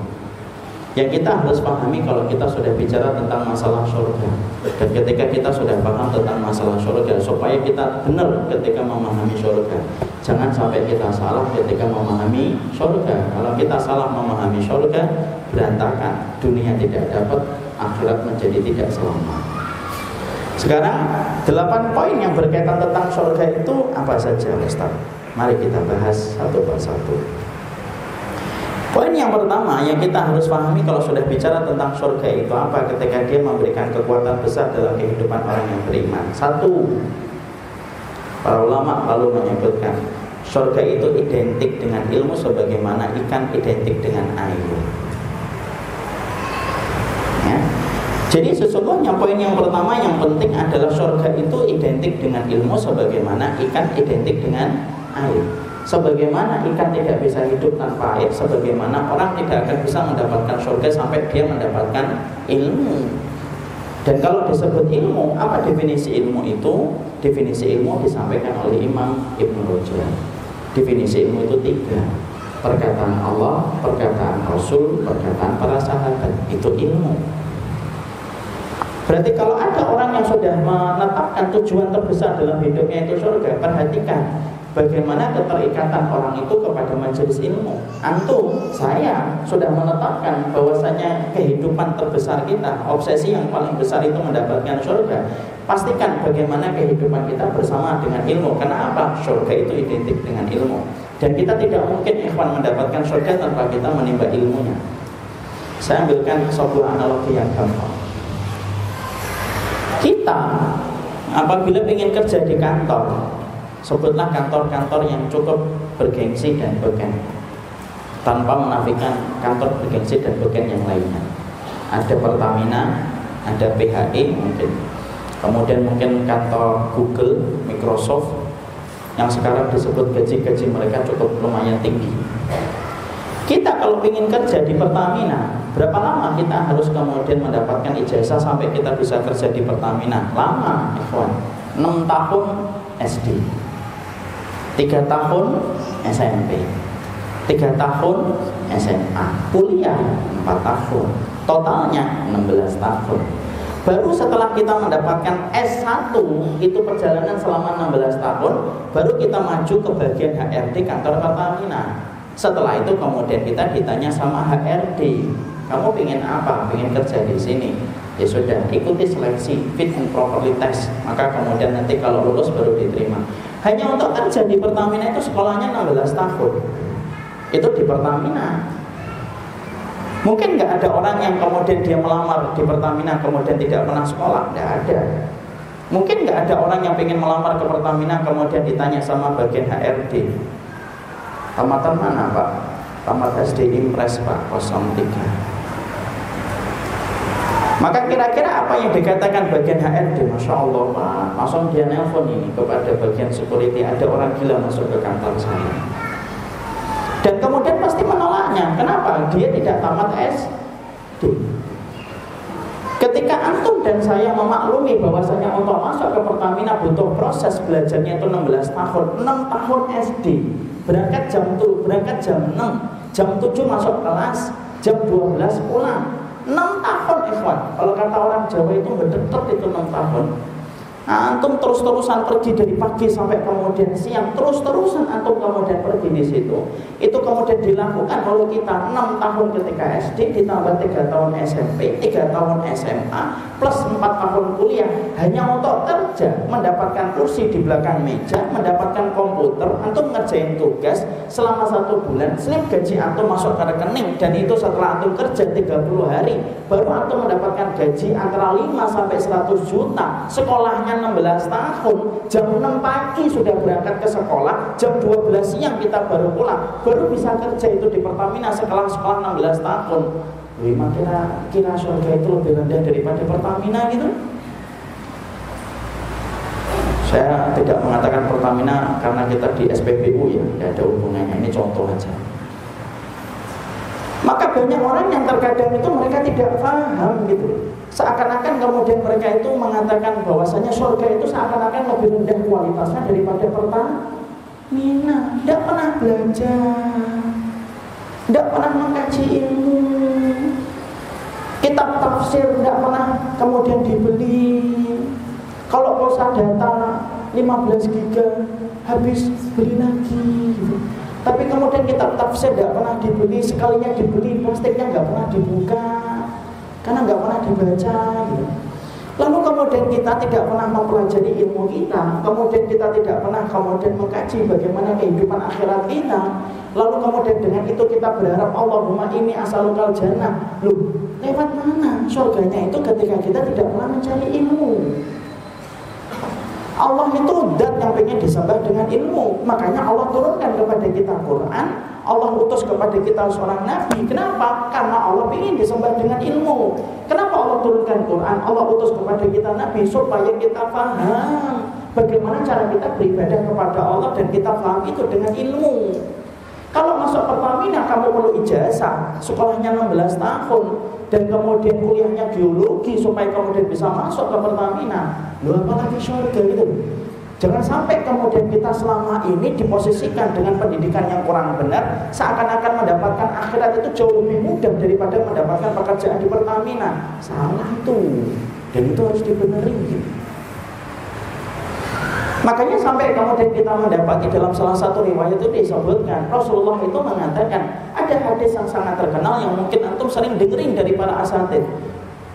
Yang kita harus pahami kalau kita sudah bicara tentang masalah surga Dan ketika kita sudah paham tentang masalah surga Supaya kita benar ketika memahami surga Jangan sampai kita salah ketika memahami surga Kalau kita salah memahami surga Berantakan. Dunia tidak dapat Akhirat menjadi tidak selamat. Sekarang Delapan poin yang berkaitan tentang surga itu Apa saja Ustaz? Mari kita bahas satu persatu Poin yang pertama yang kita harus pahami kalau sudah bicara tentang surga itu apa ketika dia memberikan kekuatan besar dalam kehidupan orang yang beriman. Satu, para ulama lalu menyebutkan surga itu identik dengan ilmu sebagaimana ikan identik dengan air. Ya. Jadi sesungguhnya poin yang pertama yang penting adalah surga itu identik dengan ilmu sebagaimana ikan identik dengan air. Sebagaimana ikan tidak bisa hidup tanpa air Sebagaimana orang tidak akan bisa mendapatkan surga Sampai dia mendapatkan ilmu. Dan kalau disebut ilmu Apa definisi ilmu itu? Definisi ilmu disampaikan oleh Imam Ibn Rujal Definisi ilmu itu tiga. Perkataan Allah, perkataan Rasul, perkataan para sahabat. Itu ilmu. Berarti kalau ada orang yang sudah menetapkan tujuan terbesar dalam hidupnya itu surga Perhatikan Bagaimana keterikatan orang itu kepada majelis ilmu? Antum, saya sudah menetapkan bahwasanya kehidupan terbesar kita Obsesi yang paling besar itu mendapatkan surga Pastikan bagaimana kehidupan kita bersama dengan ilmu. Kenapa? Surga itu identik dengan ilmu. Dan kita tidak mungkin ikhwan mendapatkan surga tanpa kita menimba ilmunya. Saya ambilkan sebuah analogi yang gampang. Kita apabila ingin kerja di kantor Sebutlah kantor-kantor yang cukup bergengsi dan beken Tanpa menafikan kantor bergengsi dan beken yang lainnya Ada Pertamina, ada PHE mungkin Kemudian mungkin kantor Google, Microsoft yang sekarang disebut gaji-gaji mereka cukup lumayan tinggi. Kita kalau ingin kerja di Pertamina, berapa lama kita harus kemudian mendapatkan ijazah sampai kita bisa kerja di Pertamina? Lama, ikhwan. 6 tahun SD. 3 tahun SMP. 3 tahun SMA. Kuliah 4 tahun. Totalnya 16 tahun. Baru setelah kita mendapatkan S1 itu perjalanan selama 16 tahun, baru kita maju ke bagian HRD kantor Pertamina. Setelah itu kemudian kita ditanya sama HRD, kamu ingin apa? Ingin kerja di sini? Ya sudah, ikuti seleksi fit and properly test. Maka kemudian nanti kalau lulus baru diterima. Hanya untuk kerja di Pertamina itu sekolahnya 16 tahun. Itu di Pertamina. Mungkin nggak ada orang yang kemudian dia melamar di Pertamina kemudian tidak pernah sekolah, nggak ada. Mungkin nggak ada orang yang ingin melamar ke Pertamina kemudian ditanya sama bagian HRD. Tamatan mana Pak? Tamat SD Impres Pak 03. Maka kira-kira apa yang dikatakan bagian HRD? Masya Allah Pak, langsung dia nelpon ini kepada bagian security ada orang gila masuk ke kantor saya. Dan kemudian pasti menolaknya. Kenapa? Dia tidak tamat SD. Ketika antum dan saya memaklumi bahwasanya untuk masuk ke Pertamina butuh proses belajarnya itu 16 tahun, 6 tahun SD. Berangkat jam tuh, berangkat jam 6, jam 7 masuk kelas, jam 12 pulang. 6 tahun ikhwan. Kalau kata orang Jawa itu bedetet itu 6 tahun. Nah, antum terus-terusan pergi dari pagi sampai kemudian siang, terus-terusan antum kemudian pergi di situ. Itu kemudian dilakukan oleh kita 6 tahun ketika SD, ditambah 3 tahun SMP, 3 tahun SMA, plus 4 tahun kuliah hanya untuk kerja, mendapatkan kursi di belakang meja, mendapatkan komputer, antum ngerjain tugas selama satu bulan, slip gaji antum masuk ke rekening dan itu setelah antum kerja 30 hari, baru antum mendapatkan gaji antara 5 sampai 100 juta. Sekolahnya 16 tahun, jam 6 pagi sudah berangkat ke sekolah, jam 12 siang kita baru pulang, baru bisa kerja itu di Pertamina sekolah sekolah 16 tahun. Wih, kira kira surga itu lebih rendah daripada Pertamina gitu? Saya tidak mengatakan Pertamina karena kita di SPBU ya, tidak ada hubungannya. Ini contoh aja. Maka banyak orang yang terkadang itu mereka tidak paham gitu. Seakan-akan kemudian mereka itu mengatakan bahwasanya surga itu seakan-akan lebih rendah kualitasnya daripada Pertamina. Tidak pernah belajar, tidak pernah mengkaji ilmu. Kitab tafsir tidak pernah kemudian dibeli. Kalau pulsa data 15 giga habis beli lagi. Tapi kemudian kitab tafsir tidak pernah dibeli, sekalinya dibeli plastiknya nggak pernah dibuka karena nggak pernah dibaca gitu. Lalu kemudian kita tidak pernah mempelajari ilmu kita, kemudian kita tidak pernah kemudian mengkaji bagaimana kehidupan akhirat kita. Lalu kemudian dengan itu kita berharap Allahumma ini asalukal jannah. Loh, lewat mana? Surganya itu ketika kita tidak pernah mencari ilmu. Allah itu dat yang pengen disembah dengan ilmu. Makanya Allah turunkan kepada kita Quran, Allah utus kepada kita seorang nabi. Kenapa? Karena Allah ingin disembah dengan ilmu. Kenapa Allah turunkan Quran? Allah utus kepada kita nabi supaya kita paham bagaimana cara kita beribadah kepada Allah dan kita paham itu dengan ilmu. Kalau masuk Pertamina kamu perlu ijazah, sekolahnya 16 tahun dan kemudian kuliahnya geologi supaya kemudian bisa masuk ke Pertamina. Loh apalagi surga gitu. Jangan sampai kemudian kita selama ini diposisikan dengan pendidikan yang kurang benar seakan-akan mendapatkan akhirat itu jauh lebih mudah daripada mendapatkan pekerjaan di Pertamina. Salah itu. Dan itu harus dibenerin gitu. Makanya sampai kemudian kita mendapati dalam salah satu riwayat itu disebutkan Rasulullah itu mengatakan ada hadis yang sangat terkenal yang mungkin antum sering dengerin dari para asatid.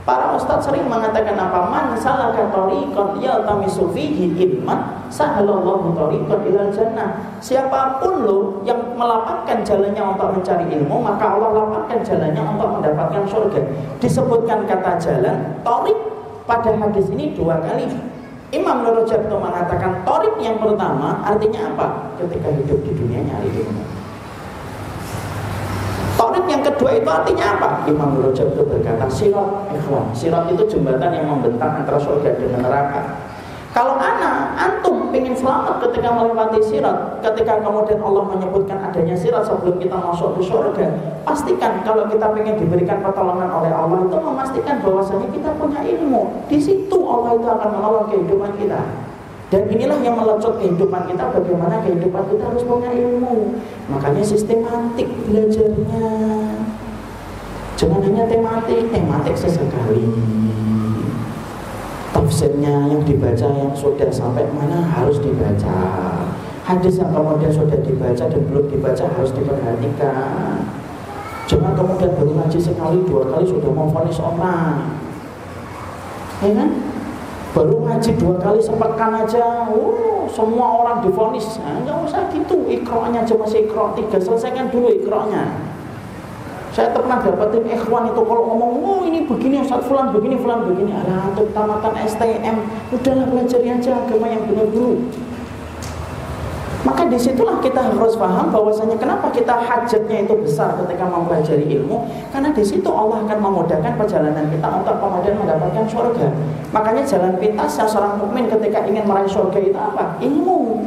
Para ustadz sering mengatakan apa man salaka tariqan yaltamisu fihi ilman sahalallahu tariqan ilal jannah. Siapa pun lo yang melapangkan jalannya untuk mencari ilmu, maka Allah lapangkan jalannya untuk mendapatkan surga. Disebutkan kata jalan, torik pada hadis ini dua kali Imam Nur mengatakan torik yang pertama artinya apa? Ketika hidup di dunia nyari ilmu. Torik yang kedua itu artinya apa? Imam Nur berkata sirat ikhwan. Sirat itu jembatan yang membentang antara surga dengan neraka. Kalau anak, antum ingin selamat ketika melewati sirat, ketika kemudian Allah menyebutkan adanya sirat sebelum kita masuk ke surga, pastikan kalau kita ingin diberikan pertolongan oleh Allah itu memastikan bahwasanya kita punya ilmu. Di situ Allah itu akan menolong kehidupan kita. Dan inilah yang melecot kehidupan kita bagaimana kehidupan kita harus punya ilmu. Makanya sistematik belajarnya. Jangan hanya tematik, tematik sesekali tafsirnya yang dibaca yang sudah sampai mana harus dibaca. Hadis yang kemudian sudah dibaca dan belum dibaca harus diperhatikan. Jangan kemudian baru ngaji sekali dua kali sudah mau vonis orang ya kan? Baru ngaji dua kali sepekan aja oh, semua orang difonis. Nah, nggak usah gitu ikronya aja masih ikro tiga selesaikan dulu ikronya saya pernah dapetin ikhwan itu kalau ngomong, oh ini begini Ustaz Fulan begini, Fulan begini. Alah, untuk tamatan STM, udahlah belajar aja agama yang benar dulu. Maka di situlah kita harus paham bahwasanya kenapa kita hajatnya itu besar ketika mempelajari ilmu Karena di situ Allah akan memudahkan perjalanan kita untuk kemudian mendapatkan surga Makanya jalan pintas yang seorang mukmin ketika ingin meraih surga itu apa? Ilmu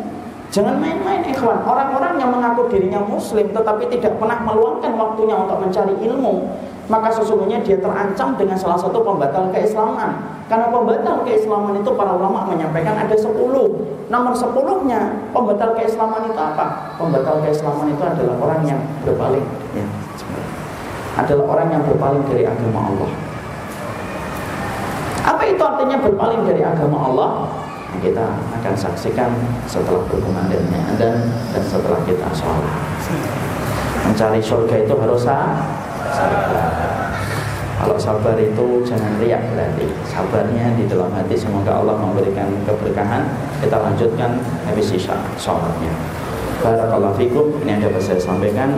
Jangan main-main ikhwan. Orang-orang yang mengaku dirinya muslim Tetapi tidak pernah meluangkan waktunya untuk mencari ilmu Maka sesungguhnya dia terancam dengan salah satu pembatal keislaman. Karena pembatal keislaman itu para ulama menyampaikan ada 10 Nomor 10 nya pembatal keislaman itu apa? Pembatal keislaman itu adalah orang yang berpaling. Ya, Adalah orang yang berpaling dari agama Allah. Apa itu artinya berpaling dari agama Allah? Kita akan saksikan setelah berkumandangnya dan dan setelah kita sholat. Mencari surga itu harus sabar. Kalau sabar itu jangan riak berarti sabarnya di dalam hati semoga Allah memberikan keberkahan. Kita lanjutkan habis isya sholatnya. Barakallahu fikum. Ini ada saya sampaikan.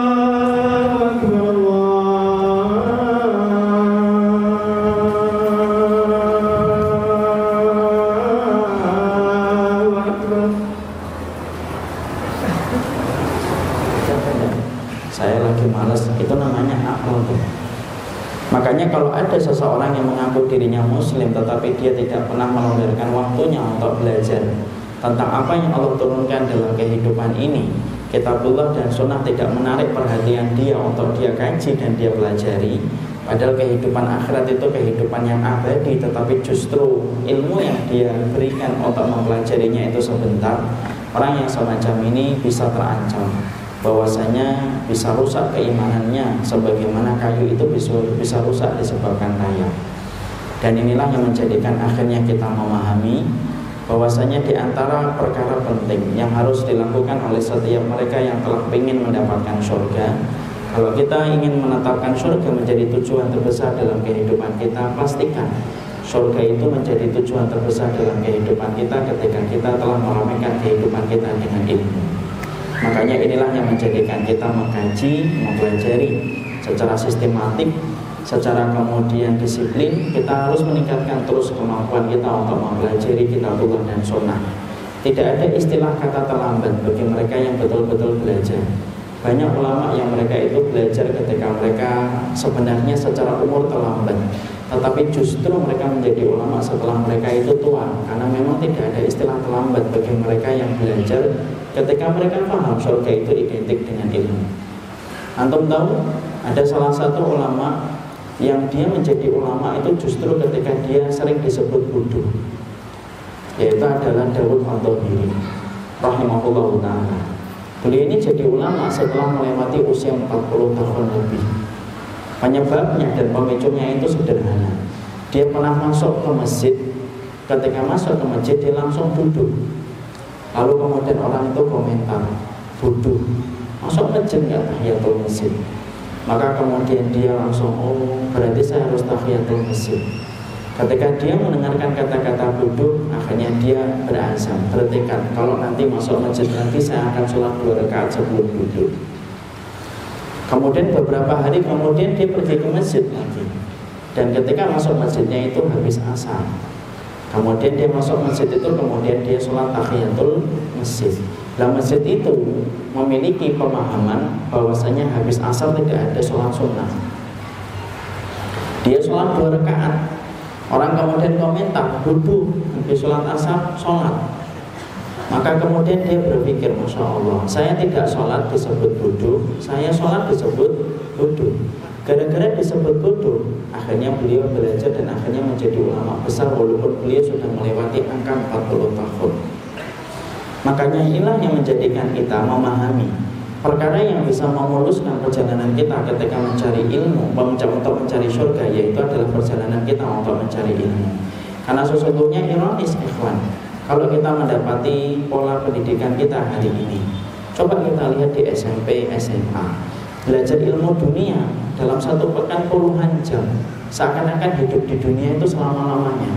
makanya kalau ada seseorang yang mengaku dirinya muslim tetapi dia tidak pernah melonggarkan waktunya untuk belajar tentang apa yang Allah turunkan dalam kehidupan ini kitabullah dan sunnah tidak menarik perhatian dia untuk dia kaji dan dia pelajari. Padahal kehidupan akhirat itu kehidupan yang abadi tetapi justru ilmu yang dia berikan untuk mempelajarinya itu sebentar orang yang semacam ini bisa terancam bahwasanya bisa rusak keimanannya sebagaimana kayu itu bisa, bisa rusak disebabkan rayap dan inilah yang menjadikan akhirnya kita memahami bahwasanya di antara perkara penting yang harus dilakukan oleh setiap mereka yang telah ingin mendapatkan surga kalau kita ingin menetapkan surga menjadi tujuan terbesar dalam kehidupan kita pastikan surga itu menjadi tujuan terbesar dalam kehidupan kita ketika kita telah meramaikan kehidupan kita dengan ilmu makanya inilah yang menjadikan kita mengkaji, mempelajari secara sistematik secara kemudian disiplin kita harus meningkatkan terus kemampuan kita untuk mempelajari kitabullah dan sunnah. Tidak ada istilah kata terlambat bagi mereka yang betul-betul belajar. Banyak ulama yang mereka itu belajar ketika mereka sebenarnya secara umur terlambat tetapi justru mereka menjadi ulama setelah mereka itu tua karena memang tidak ada istilah terlambat bagi mereka yang belajar ketika mereka paham surga itu identik dengan ilmu. Antum tahu ada salah satu ulama yang dia menjadi ulama itu justru ketika dia sering disebut bodoh yaitu adalah Dawud Al-Dhahiri rahimahullah ta'ala. Beliau ini jadi ulama setelah melewati usia 40 tahun lebih. Penyebabnya dan pemicunya itu sederhana. Dia pernah masuk ke masjid. Ketika masuk ke masjid dia langsung duduk lalu kemudian orang itu komentar bodoh masuk masjid nggak tahiyatul masjid? Maka kemudian dia langsung oh berarti saya harus tahiyatul masjid. Ketika dia mendengarkan kata-kata duduk akhirnya dia berazam bertekad kalau nanti masuk masjid nanti saya akan sholat dua rakaat sebelum duduk kemudian beberapa hari kemudian dia pergi ke masjid lagi. Dan ketika masuk masjidnya itu habis asar Kemudian dia masuk masjid itu kemudian dia sholat tahiyatul masjid. Nah masjid itu memiliki pemahaman bahwasanya habis asar tidak ada sholat sunnah. Dia sholat dua rakaat. Orang kemudian komentar, duduk habis sholat asar, sholat. Maka kemudian dia berpikir, Masya Allah, saya tidak sholat disebut duduk, saya sholat disebut duduk. Gara-gara disebut bodoh, akhirnya beliau belajar dan akhirnya menjadi ulama besar walaupun beliau sudah melewati angka 40 tahun. Makanya inilah yang menjadikan kita memahami perkara yang bisa memuluskan perjalanan kita ketika mencari ilmu, untuk mencari surga, yaitu adalah perjalanan kita untuk mencari ilmu. Karena sesungguhnya ironis, ikhwan, kalau kita mendapati pola pendidikan kita hari ini, coba kita lihat di SMP, SMA, belajar ilmu dunia dalam satu pekan puluhan jam seakan-akan hidup di dunia itu selama-lamanya.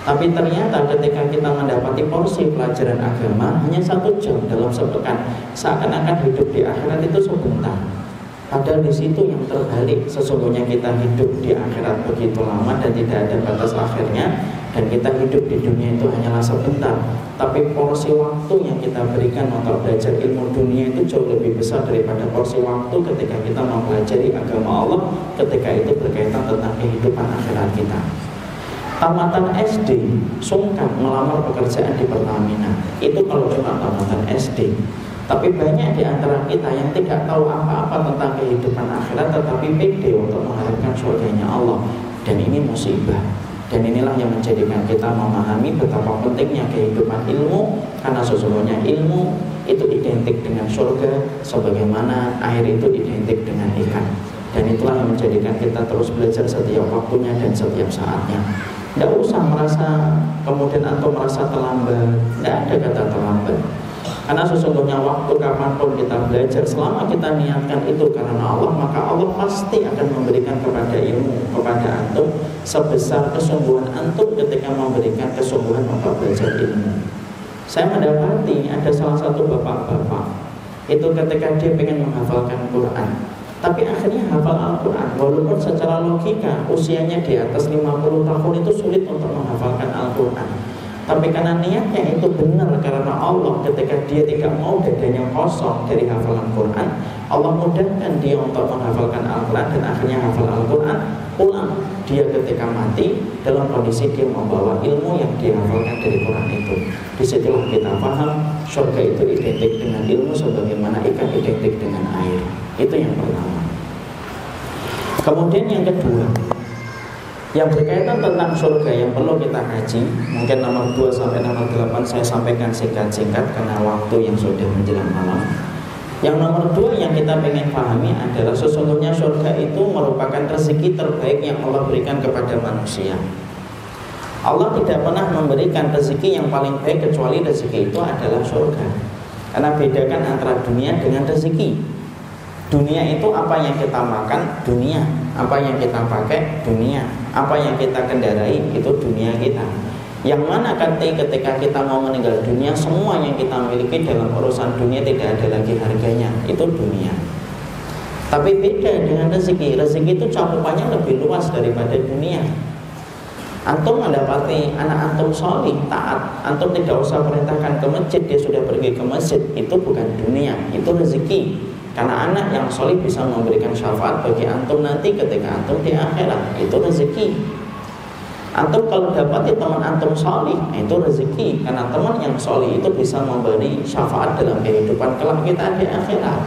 Tapi ternyata ketika kita mendapati porsi pelajaran agama hanya satu jam dalam sepekan seakan-akan hidup di akhirat itu sebentar. Padahal di situ yang terbalik sesungguhnya kita hidup di akhirat begitu lama dan tidak ada batas akhirnya dan kita hidup di dunia itu hanyalah sebentar. Tapi porsi waktu yang kita berikan untuk belajar ilmu dunia itu jauh lebih besar daripada porsi waktu ketika kita mempelajari agama Allah ketika itu berkaitan tentang kehidupan akhirat kita. Tamatan SD sungkan melamar pekerjaan di Pertamina. Itu kalau cuma tamatan SD. Tapi banyak di antara kita yang tidak tahu apa-apa tentang kehidupan akhirat tetapi pede untuk mengharapkan surganya Allah. Dan ini musibah. Dan inilah yang menjadikan kita memahami betapa pentingnya kehidupan ilmu karena sesungguhnya ilmu itu identik dengan surga sebagaimana air itu identik dengan ikan. Dan itulah yang menjadikan kita terus belajar setiap waktunya dan setiap saatnya. Tidak usah merasa kemudian atau merasa terlambat. Tidak ada kata terlambat. Karena sesungguhnya waktu kapan pun kita belajar Selama kita niatkan itu karena Allah Maka Allah pasti akan memberikan kepada ilmu Kepada antum Sebesar kesungguhan antum ketika memberikan kesungguhan untuk belajar ilmu. Saya mendapati ada salah satu bapak-bapak Itu ketika dia ingin menghafalkan Quran tapi akhirnya hafal Al-Quran Walaupun secara logika usianya di atas 50 tahun itu sulit untuk menghafalkan Al-Quran tapi karena niatnya itu benar karena Allah ketika dia tidak mau dadanya kosong dari hafalan Quran, Allah mudahkan dia untuk menghafalkan Al-Quran dan akhirnya hafal Al-Quran pulang dia ketika mati dalam kondisi dia membawa ilmu yang dia hafalkan dari Quran itu. Di situlah kita paham surga itu identik dengan ilmu sebagaimana ikan identik dengan air. Itu yang pertama. Kemudian yang kedua, yang berkaitan tentang surga yang perlu kita kaji mungkin nomor 2 sampai nomor 8 saya sampaikan singkat-singkat karena waktu yang sudah menjelang malam yang nomor dua yang kita ingin pahami adalah sesungguhnya surga itu merupakan rezeki terbaik yang Allah berikan kepada manusia. Allah tidak pernah memberikan rezeki yang paling baik kecuali rezeki itu adalah surga. Karena bedakan antara dunia dengan rezeki. Dunia itu apa yang kita makan, dunia. Apa yang kita pakai, dunia. Apa yang kita kendarai, itu dunia kita. Yang mana ketika kita mau meninggal dunia, semua yang kita miliki dalam urusan dunia tidak ada lagi harganya. Itu dunia. Tapi beda dengan rezeki. Rezeki itu cakupannya lebih luas daripada dunia. Antum mendapati anak antum solih, taat, antum tidak usah perintahkan ke masjid, dia sudah pergi ke masjid. Itu bukan dunia, itu rezeki. Karena anak yang solih bisa memberikan syafaat bagi antum nanti ketika antum di akhirat. Itu rezeki. Antum kalau dapat teman antum solih, itu rezeki. Karena teman yang solih itu bisa memberi syafaat dalam kehidupan kelak kita di akhirat.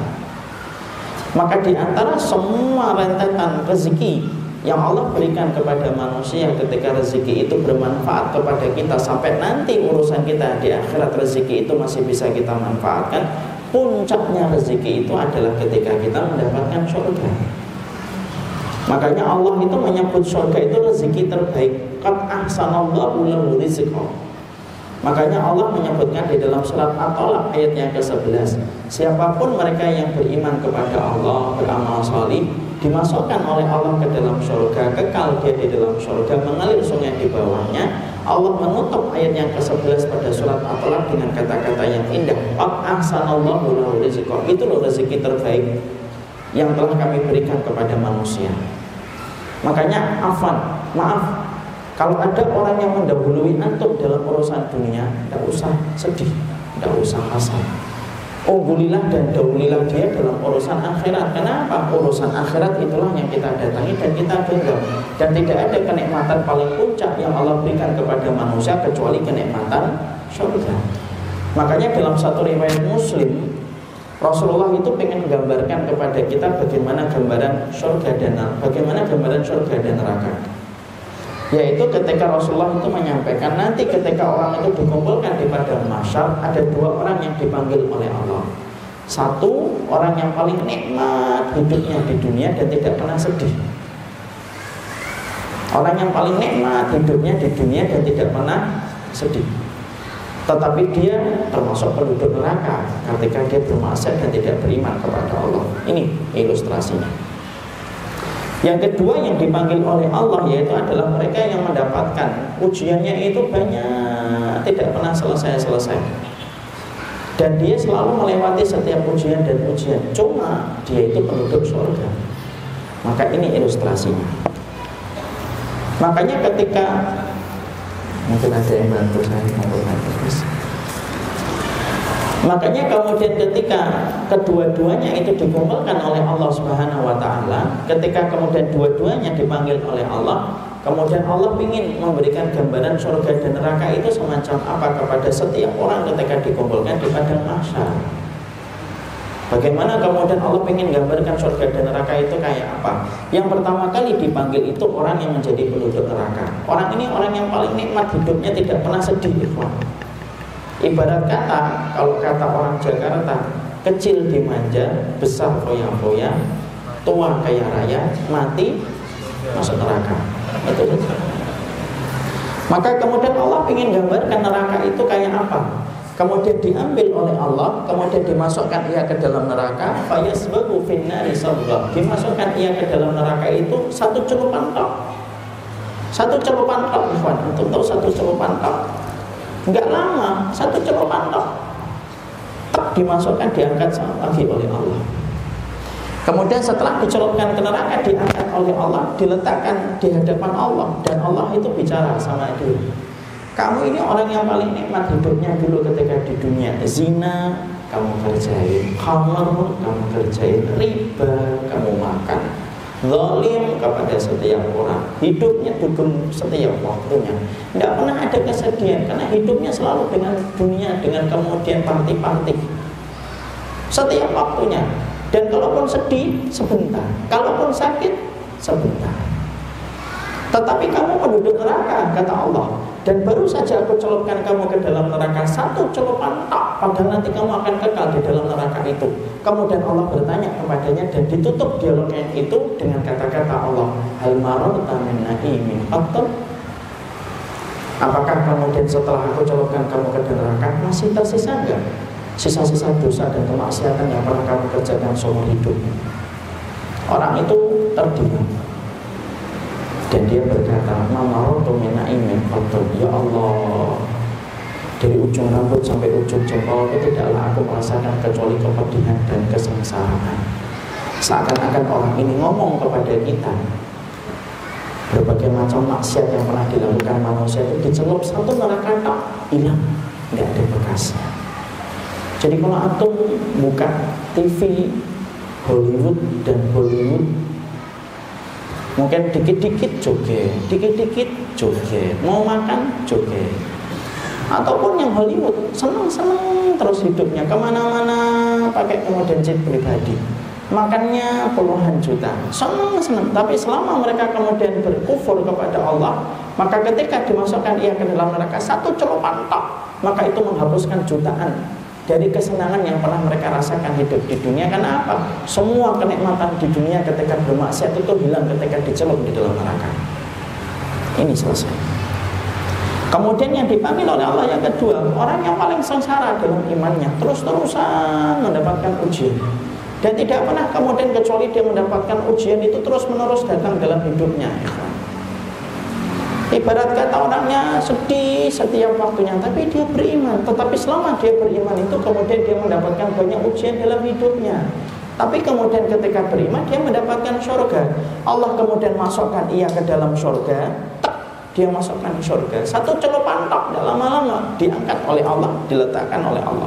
Maka di antara semua rentetan rezeki yang Allah berikan kepada manusia ketika rezeki itu bermanfaat kepada kita sampai nanti urusan kita di akhirat rezeki itu masih bisa kita manfaatkan puncaknya rezeki itu adalah ketika kita mendapatkan surga. Makanya Allah itu menyebut surga itu rezeki terbaik. Qad ahsanallahu lahu rizqa. Makanya Allah menyebutkan di dalam surat At-Talaq ayat yang ke-11, siapa pun mereka yang beriman kepada Allah, beramal salih, dimasukkan oleh Allah ke dalam surga, kekal dia di dalam surga, mengalir sungai di bawahnya, Allah menutup ayat yang ke-11 pada surat At-Talaq dengan kata-kata yang indah. Ahsanallahu lahu. Itu loh rezeki terbaik yang telah kami berikan kepada manusia. Makanya afan, maaf, Kalau ada orang yang mendahului antum dalam urusan dunia, tidak usah sedih, tidak usah hasad. Unggulilah dan dahulilah dia dalam urusan akhirat. Kenapa? Urusan akhirat itulah yang kita datangi dan kita genggam. Dan tidak ada kenikmatan paling puncak yang Allah berikan kepada manusia kecuali kenikmatan surga. Makanya dalam satu riwayat Muslim, Rasulullah itu pengen menggambarkan kepada kita bagaimana gambaran surga dan bagaimana gambaran surga dan neraka yaitu ketika Rasulullah itu menyampaikan nanti ketika orang itu dikumpulkan di padang mahsyar ada dua orang yang dipanggil oleh Allah. Satu orang yang paling nikmat hidupnya di dunia dan tidak pernah sedih. Orang yang paling nikmat hidupnya di dunia dan tidak pernah sedih. Tetapi dia termasuk penduduk neraka ketika dia bermaksiat dan tidak beriman kepada Allah. Ini ilustrasinya yang kedua yang dipanggil oleh Allah yaitu adalah mereka yang mendapatkan ujiannya itu banyak, tidak pernah selesai-selesai. Dan dia selalu melewati setiap ujian dan ujian. Cuma dia itu penduduk surga. Maka ini ilustrasinya. Makanya ketika mungkin ada yang bantu saya, Makanya kemudian ketika kedua-duanya itu dikumpulkan oleh Allah Subhanahu wa taala, ketika kemudian dua-duanya dipanggil oleh Allah, kemudian Allah ingin memberikan gambaran surga dan neraka itu semacam apa kepada setiap orang ketika dikumpulkan di padang mahsyar. Bagaimana kemudian Allah ingin gambarkan surga dan neraka itu kayak apa? Yang pertama kali dipanggil itu orang yang menjadi penduduk neraka. Orang ini orang yang paling nikmat hidupnya tidak pernah sedih, ikhwan. Ibarat kata, kalau kata orang Jakarta, kecil dimanja, besar foya-foya, tua kaya raya, mati masuk neraka. Itu Maka kemudian Allah ingin gambarkan neraka itu kayak apa? Kemudian diambil oleh Allah, kemudian dimasukkan ia ke dalam neraka, fayasbahu finnari. Dimasukkan ia ke dalam neraka itu satu celupan tok. Satu celupan tok, Untuk tahu satu celupan tok Enggak lama, satu celupan tok. Dimasukkan, diangkat lagi oleh Allah. Kemudian setelah dicelupkan ke neraka diangkat oleh Allah, diletakkan di hadapan Allah dan Allah itu bicara sama dia. Kamu ini orang yang paling nikmat hidupnya dulu ketika di dunia. Zina kamu kerjain, khamar kamu kerjain, riba kamu makan, zalim kepada setiap orang. Hidupnya dugem setiap waktunya. Tidak pernah ada kesedihan karena hidupnya selalu dengan dunia dengan kemudian parti-parti. Setiap waktunya. Dan kalaupun sedih sebentar. Kalaupun sakit sebentar. Tetapi kamu penduduk neraka kata Allah dan baru saja aku celupkan kamu ke dalam neraka satu celupan tak padahal nanti kamu akan kekal di dalam neraka itu. Kemudian Allah bertanya kepadanya dan ditutup dialognya itu dengan kata-kata Allah. Hal mararta min apakah kemudian setelah aku celupkan kamu ke dalam neraka masih tersisa enggak? Sisa-sisa dosa dan kemaksiatan yang pernah kamu kerjakan seumur hidup. Orang itu terdiam dan dia berkata mamarotu minaimin qatun ya Allah. Dari ujung rambut sampai ujung jempol itu tidaklah aku merasakan kecuali kepedihan dan kesengsaraan. Seakan-akan orang ini ngomong kepada kita. Berbagai macam maksiat yang pernah dilakukan manusia itu dicelup satu neraka tak hilang. Nggak ada bekasnya. Jadi kalau antum buka TV Hollywood dan Bollywood Mungkin dikit-dikit joget, dikit-dikit joget, mau makan joget. Ataupun yang Hollywood senang-senang terus hidupnya ke mana-mana pakai kemudian jet pribadi. Makannya puluhan juta, senang-senang. Tapi selama mereka kemudian berkufur kepada Allah, maka ketika dimasukkan ia ke dalam neraka satu celupan tak, maka itu menghapuskan jutaan dari kesenangan yang pernah mereka rasakan hidup di dunia karena apa? Semua kenikmatan di dunia ketika bermaksiat itu hilang ketika dicelup di dalam neraka. Ini selesai. Kemudian yang dipanggil oleh Allah yang kedua, orang yang paling sengsara dalam imannya, terus-terusan mendapatkan ujian. Dan tidak pernah kemudian kecuali dia mendapatkan ujian itu terus-menerus datang dalam hidupnya. Ibarat kata orangnya sedih setiap waktunya, tapi dia beriman. Tetapi selama dia beriman itu kemudian dia mendapatkan banyak ujian dalam hidupnya. Tapi kemudian ketika beriman dia mendapatkan surga. Allah kemudian masukkan ia ke dalam surga. dia masukkan ke surga. Satu celupan tok, lama-lama diangkat oleh Allah, diletakkan oleh Allah.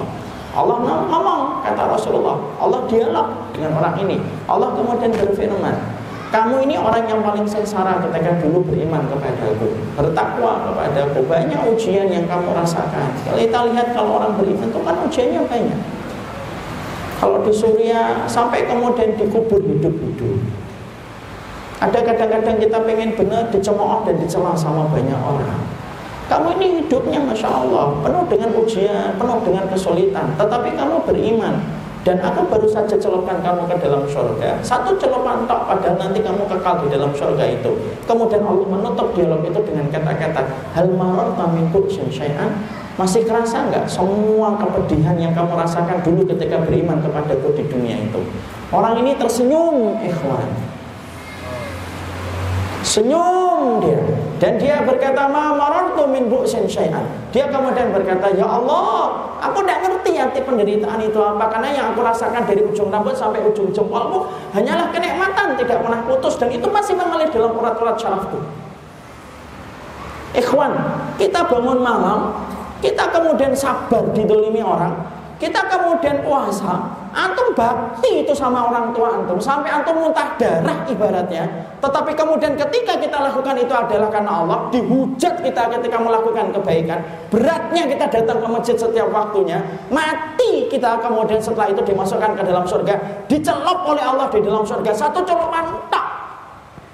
Allah ngomong, kata Rasulullah. Allah dialog dengan orang ini. Allah kemudian berfirman, kamu ini orang yang paling sengsara ketika dulu beriman kepadaku, bertakwa kepadaku. Banyak ujian yang kamu rasakan. Kalau kita lihat kalau orang beriman itu kan ujiannya banyak. Kalau di Suria sampai kemudian dikubur hidup-hidup. Ada kadang-kadang kita pengen benar dicemooh dan dicela sama banyak orang. Kamu ini hidupnya Masya Allah Penuh dengan ujian, penuh dengan kesulitan Tetapi kamu beriman Dan aku baru saja celupkan kamu ke dalam surga. Satu celupan tok Padahal nanti kamu kekal di dalam surga itu. Kemudian Allah menutup dialog itu dengan kata-kata Hal maror taminku syai'an. Masih kerasa nggak semua kepedihan yang kamu rasakan dulu ketika beriman kepadaku di dunia itu? Orang ini tersenyum ikhwan. Senyum dia dan dia berkata ma marartu min bu'sin. Dia kemudian berkata, "Ya Allah, aku tidak ngerti arti penderitaan itu apa karena yang aku rasakan dari ujung rambut sampai ujung jempolku hanyalah kenikmatan tidak pernah putus dan itu masih mengalir dalam urat-urat syarafku." Ikhwan, kita bangun malam, kita kemudian sabar didolimi orang, kita kemudian puasa, antum bakti itu sama orang tua antum. Sampai antum muntah darah ibaratnya. Tetapi kemudian ketika kita lakukan itu adalah karena Allah, dihujat kita ketika melakukan kebaikan, beratnya kita datang ke masjid setiap waktunya, mati kita kemudian setelah itu dimasukkan ke dalam surga, dicelup oleh Allah di dalam surga. Satu celupan tak.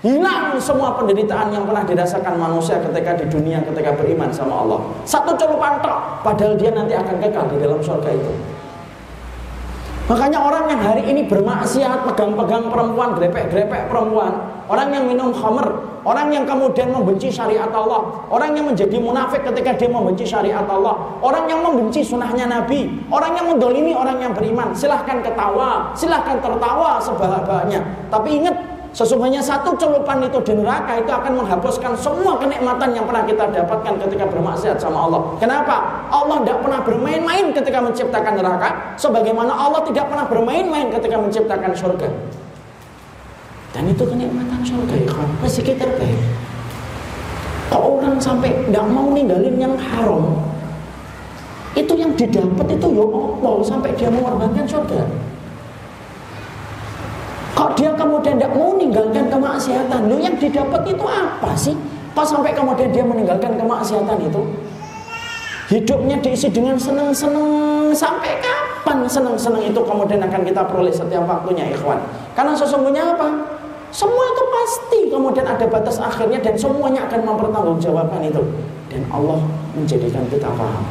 Hilang semua penderitaan yang pernah dirasakan manusia ketika di dunia ketika beriman sama Allah. Satu celupan tok, padahal dia nanti akan kekal di dalam surga itu. Makanya orang yang hari ini bermaksiat, pegang-pegang perempuan, grepek-grepek perempuan, orang yang minum khamer, orang yang kemudian membenci syariat Allah, orang yang menjadi munafik ketika dia membenci syariat Allah, orang yang membenci sunnahnya Nabi, orang yang mendolimi orang yang beriman, silahkan ketawa, silahkan tertawa sebahak-bahaknya. Tapi ingat, Sesungguhnya satu celupan itu di neraka itu akan menghapuskan semua kenikmatan yang pernah kita dapatkan ketika bermaksiat sama Allah. Kenapa? Allah tidak pernah bermain-main ketika menciptakan neraka, sebagaimana Allah tidak pernah bermain-main ketika menciptakan surga. Dan itu kenikmatan surga, ya kan? Rezeki terbaik. Kalau orang sampai tidak mau ninggalin yang haram, itu yang didapat itu ya Allah sampai dia mengorbankan surga. Kemudian tidak mau meninggalkan kemaksiatan? Lu yang didapat itu apa sih? Pas sampai kemudian dia meninggalkan kemaksiatan itu? Hidupnya diisi dengan senang-senang Sampai kapan senang-senang itu kemudian akan kita peroleh setiap waktunya ikhwan Karena sesungguhnya apa? Semua itu pasti kemudian ada batas akhirnya dan semuanya akan mempertanggungjawabkan itu Dan Allah menjadikan kita paham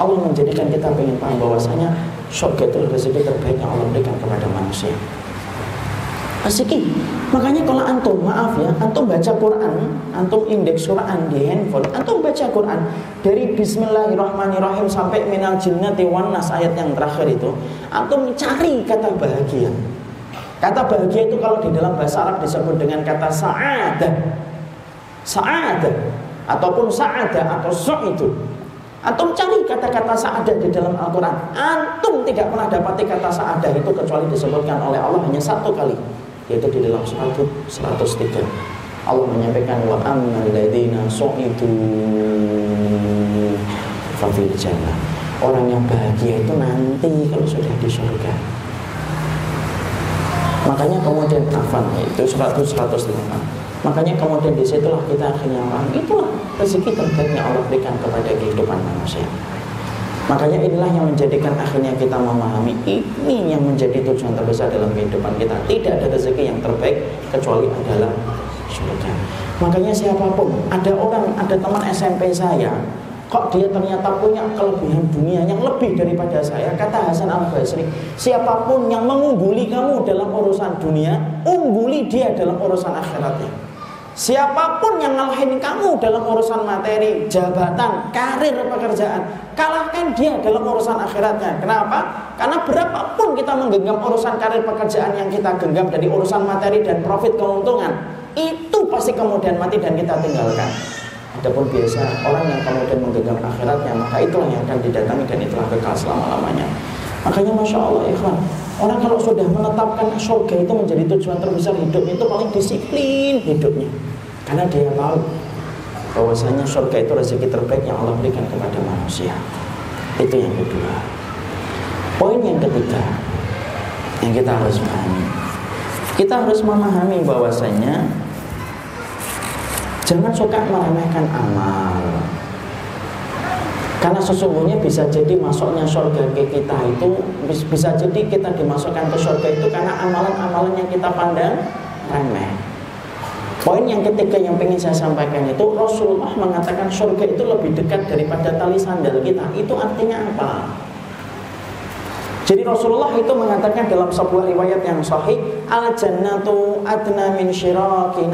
Allah menjadikan kita ingin paham bahwasanya surga itu rezeki terbaik yang Allah berikan kepada manusia Asiki. Makanya kalau antum, maaf ya, antum baca Quran, antum indeks Quran di handphone, antum baca Quran dari Bismillahirrahmanirrahim sampai minal jinnati wan nas ayat yang terakhir itu, antum cari kata bahagia. Kata bahagia itu kalau di dalam bahasa Arab disebut dengan kata sa'adah. Sa'adah ataupun sa'adah atau so' itu. Antum cari kata-kata sa'adah di dalam Al-Quran Antum tidak pernah dapati kata sa'adah itu Kecuali disebutkan oleh Allah hanya satu kali yaitu di dalam surat 103 Allah menyampaikan wa ammal ladzina su'itu fafil jannah. Orang yang bahagia itu nanti kalau sudah di surga. Makanya kemudian afan itu surat 105 makanya kemudian di situlah kita akhirnya orang. Itulah rezeki terbaik yang Allah berikan kepada kehidupan manusia Makanya inilah yang menjadikan akhirnya kita memahami ini yang menjadi tujuan terbesar dalam kehidupan kita. Tidak ada rezeki yang terbaik kecuali adalah surga. Makanya siapa pun, ada orang, ada teman SMP saya, kok dia ternyata punya kelebihan dunia yang lebih daripada saya. Kata Hasan Al Basri, siapa pun yang mengungguli kamu dalam urusan dunia, ungguli dia dalam urusan akhiratnya. Siapa pun yang ngalahin kamu dalam urusan materi, jabatan, karir, pekerjaan, kalahkan dia dalam urusan akhiratnya. Kenapa? Karena berapapun kita menggenggam urusan karir pekerjaan yang kita genggam dari urusan materi dan profit keuntungan, itu pasti kemudian mati dan kita tinggalkan. Adapun biasa orang yang kemudian menggenggam akhiratnya, maka itulah yang akan didatangi dan itulah kekal selama-lamanya. Makanya Masya Allah ikhwan Orang kalau sudah menetapkan surga itu menjadi tujuan terbesar hidup itu paling disiplin hidupnya Karena dia tahu bahwasanya surga itu rezeki terbaik yang Allah berikan kepada manusia. Itu yang kedua. Poin yang ketiga yang kita harus pahami. Kita harus memahami bahwasanya jangan suka meremehkan amal. Karena sesungguhnya bisa jadi masuknya surga ke kita itu bisa jadi kita dimasukkan ke surga itu karena amalan-amalan yang kita pandang remeh. Poin yang ketiga yang ingin saya sampaikan itu Rasulullah mengatakan surga itu lebih dekat daripada tali sandal kita. Itu artinya apa? Jadi Rasulullah itu mengatakan dalam sebuah riwayat yang sahih, al jannatu adna min syiraki.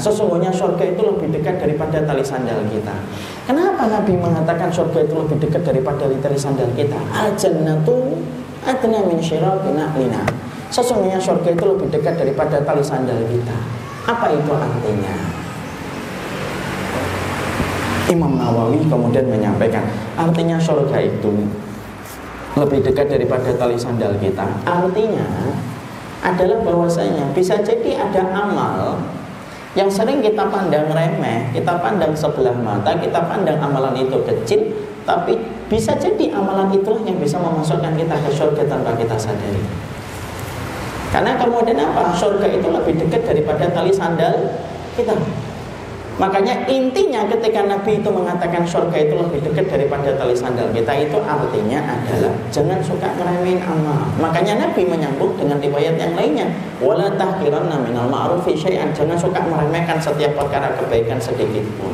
Sesungguhnya surga itu lebih dekat daripada tali sandal kita. Kenapa Nabi mengatakan surga itu lebih dekat daripada tali sandal kita? Al jannatu adna min syiraki lina. Sesungguhnya surga itu lebih dekat daripada tali sandal kita. Apa itu artinya? Imam Nawawi kemudian menyampaikan artinya surga itu lebih dekat daripada tali sandal kita. Artinya adalah bahwasanya bisa jadi ada amal yang sering kita pandang remeh, kita pandang sebelah mata, kita pandang amalan itu kecil, tapi bisa jadi amalan itulah yang bisa memasukkan kita ke surga tanpa kita sadari. Karena kemudian apa? Surga itu lebih dekat daripada tali sandal kita. Makanya intinya ketika Nabi itu mengatakan surga itu lebih dekat daripada tali sandal kita itu artinya adalah jangan suka ngeremehin amal. Makanya Nabi menyambung dengan riwayat yang lainnya, wala tahqiranna minal ma'rufi syai'an. Jangan suka meremehkan setiap perkara kebaikan sedikit pun.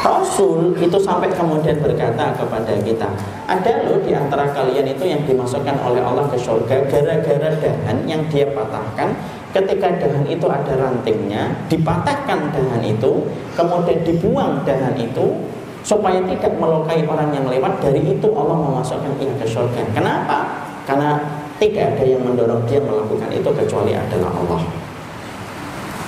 Rasul itu sampai kemudian berkata kepada kita, ada loh di antara kalian itu yang dimasukkan oleh Allah ke surga gara-gara dahan yang dia patahkan ketika dahan itu ada rantingnya, dipatahkan dahan itu, kemudian dibuang dahan itu, supaya tidak melukai orang yang lewat, dari itu Allah memasukkan ia ke surga. Kenapa? Karena tidak ada yang mendorong dia melakukan itu kecuali adalah Allah.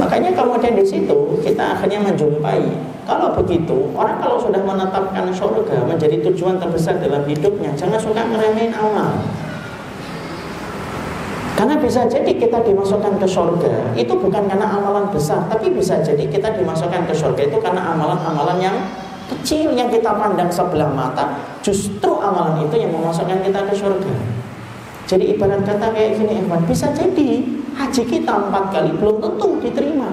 Makanya kemudian di situ kita akhirnya menjumpai kalau begitu orang kalau sudah menetapkan surga menjadi tujuan terbesar dalam hidupnya jangan suka ngeremehin amal karena bisa jadi kita dimasukkan ke surga itu bukan karena amalan besar, tapi bisa jadi kita dimasukkan ke surga itu karena amalan-amalan yang kecil yang kita pandang sebelah mata, justru amalan itu yang memasukkan kita ke surga. Jadi ibarat kata kayak gini, Ikhwan, bisa jadi haji kita empat kali belum tentu diterima.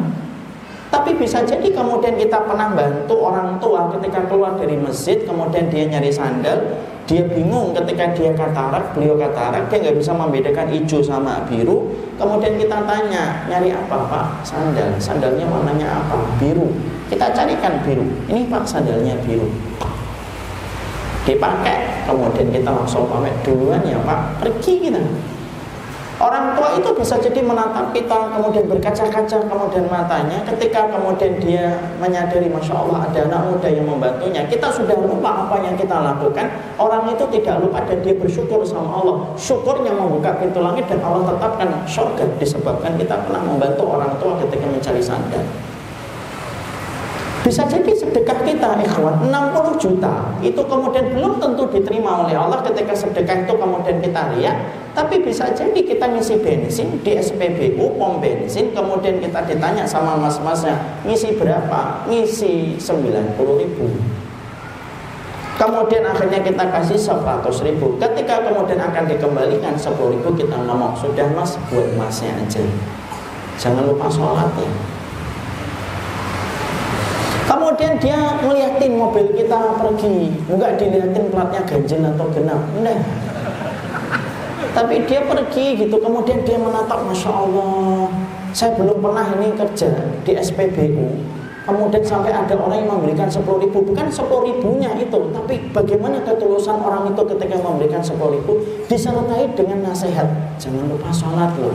Tapi bisa jadi kemudian kita pernah bantu orang tua ketika keluar dari masjid, kemudian dia nyari sandal, dia bingung ketika dia katarak, beliau katarak, dia nggak bisa membedakan hijau sama biru. Kemudian kita tanya, nyari apa pak? Sandal. Sandalnya warnanya apa? Biru. Kita carikan biru. Ini pak sandalnya biru. Dipakai. Kemudian kita langsung pamit duluan ya pak. Pergi kita. Orang tua itu bisa jadi menatap kita, kemudian berkaca-kaca, kemudian matanya. Ketika kemudian dia menyadari, masya Allah ada anak muda yang membantunya, kita sudah lupa apa yang kita lakukan. Orang itu tidak lupa dan dia bersyukur sama Allah. Syukurnya membuka pintu langit dan Allah tetapkan surga disebabkan kita pernah membantu orang tua ketika mencari sandal. Bisa jadi sedekah kita ikhwan 60 juta. Itu kemudian belum tentu diterima oleh Allah ketika sedekah itu kemudian kita lihat tapi bisa jadi kita ngisi bensin di SPBU pom bensin kemudian kita ditanya sama mas-masnya ngisi berapa? Ngisi 90 ribu. Kemudian akhirnya kita kasih 100 ribu. Ketika kemudian akan dikembalikan 10 ribu kita ngomong Sudah mas buat masnya aja. Jangan lupa sholat ya Kemudian dia ngeliatin mobil kita pergi, enggak dilihatin platnya ganjil atau genap, enggak. Tapi dia pergi gitu, kemudian dia menatap, masya Allah, saya belum pernah ini kerja di SPBU. Kemudian sampai ada orang yang memberikan 10 ribu, bukan 10 ribunya itu, tapi bagaimana ketulusan orang itu ketika memberikan 10 ribu disertai dengan nasihat. Jangan lupa sholat loh,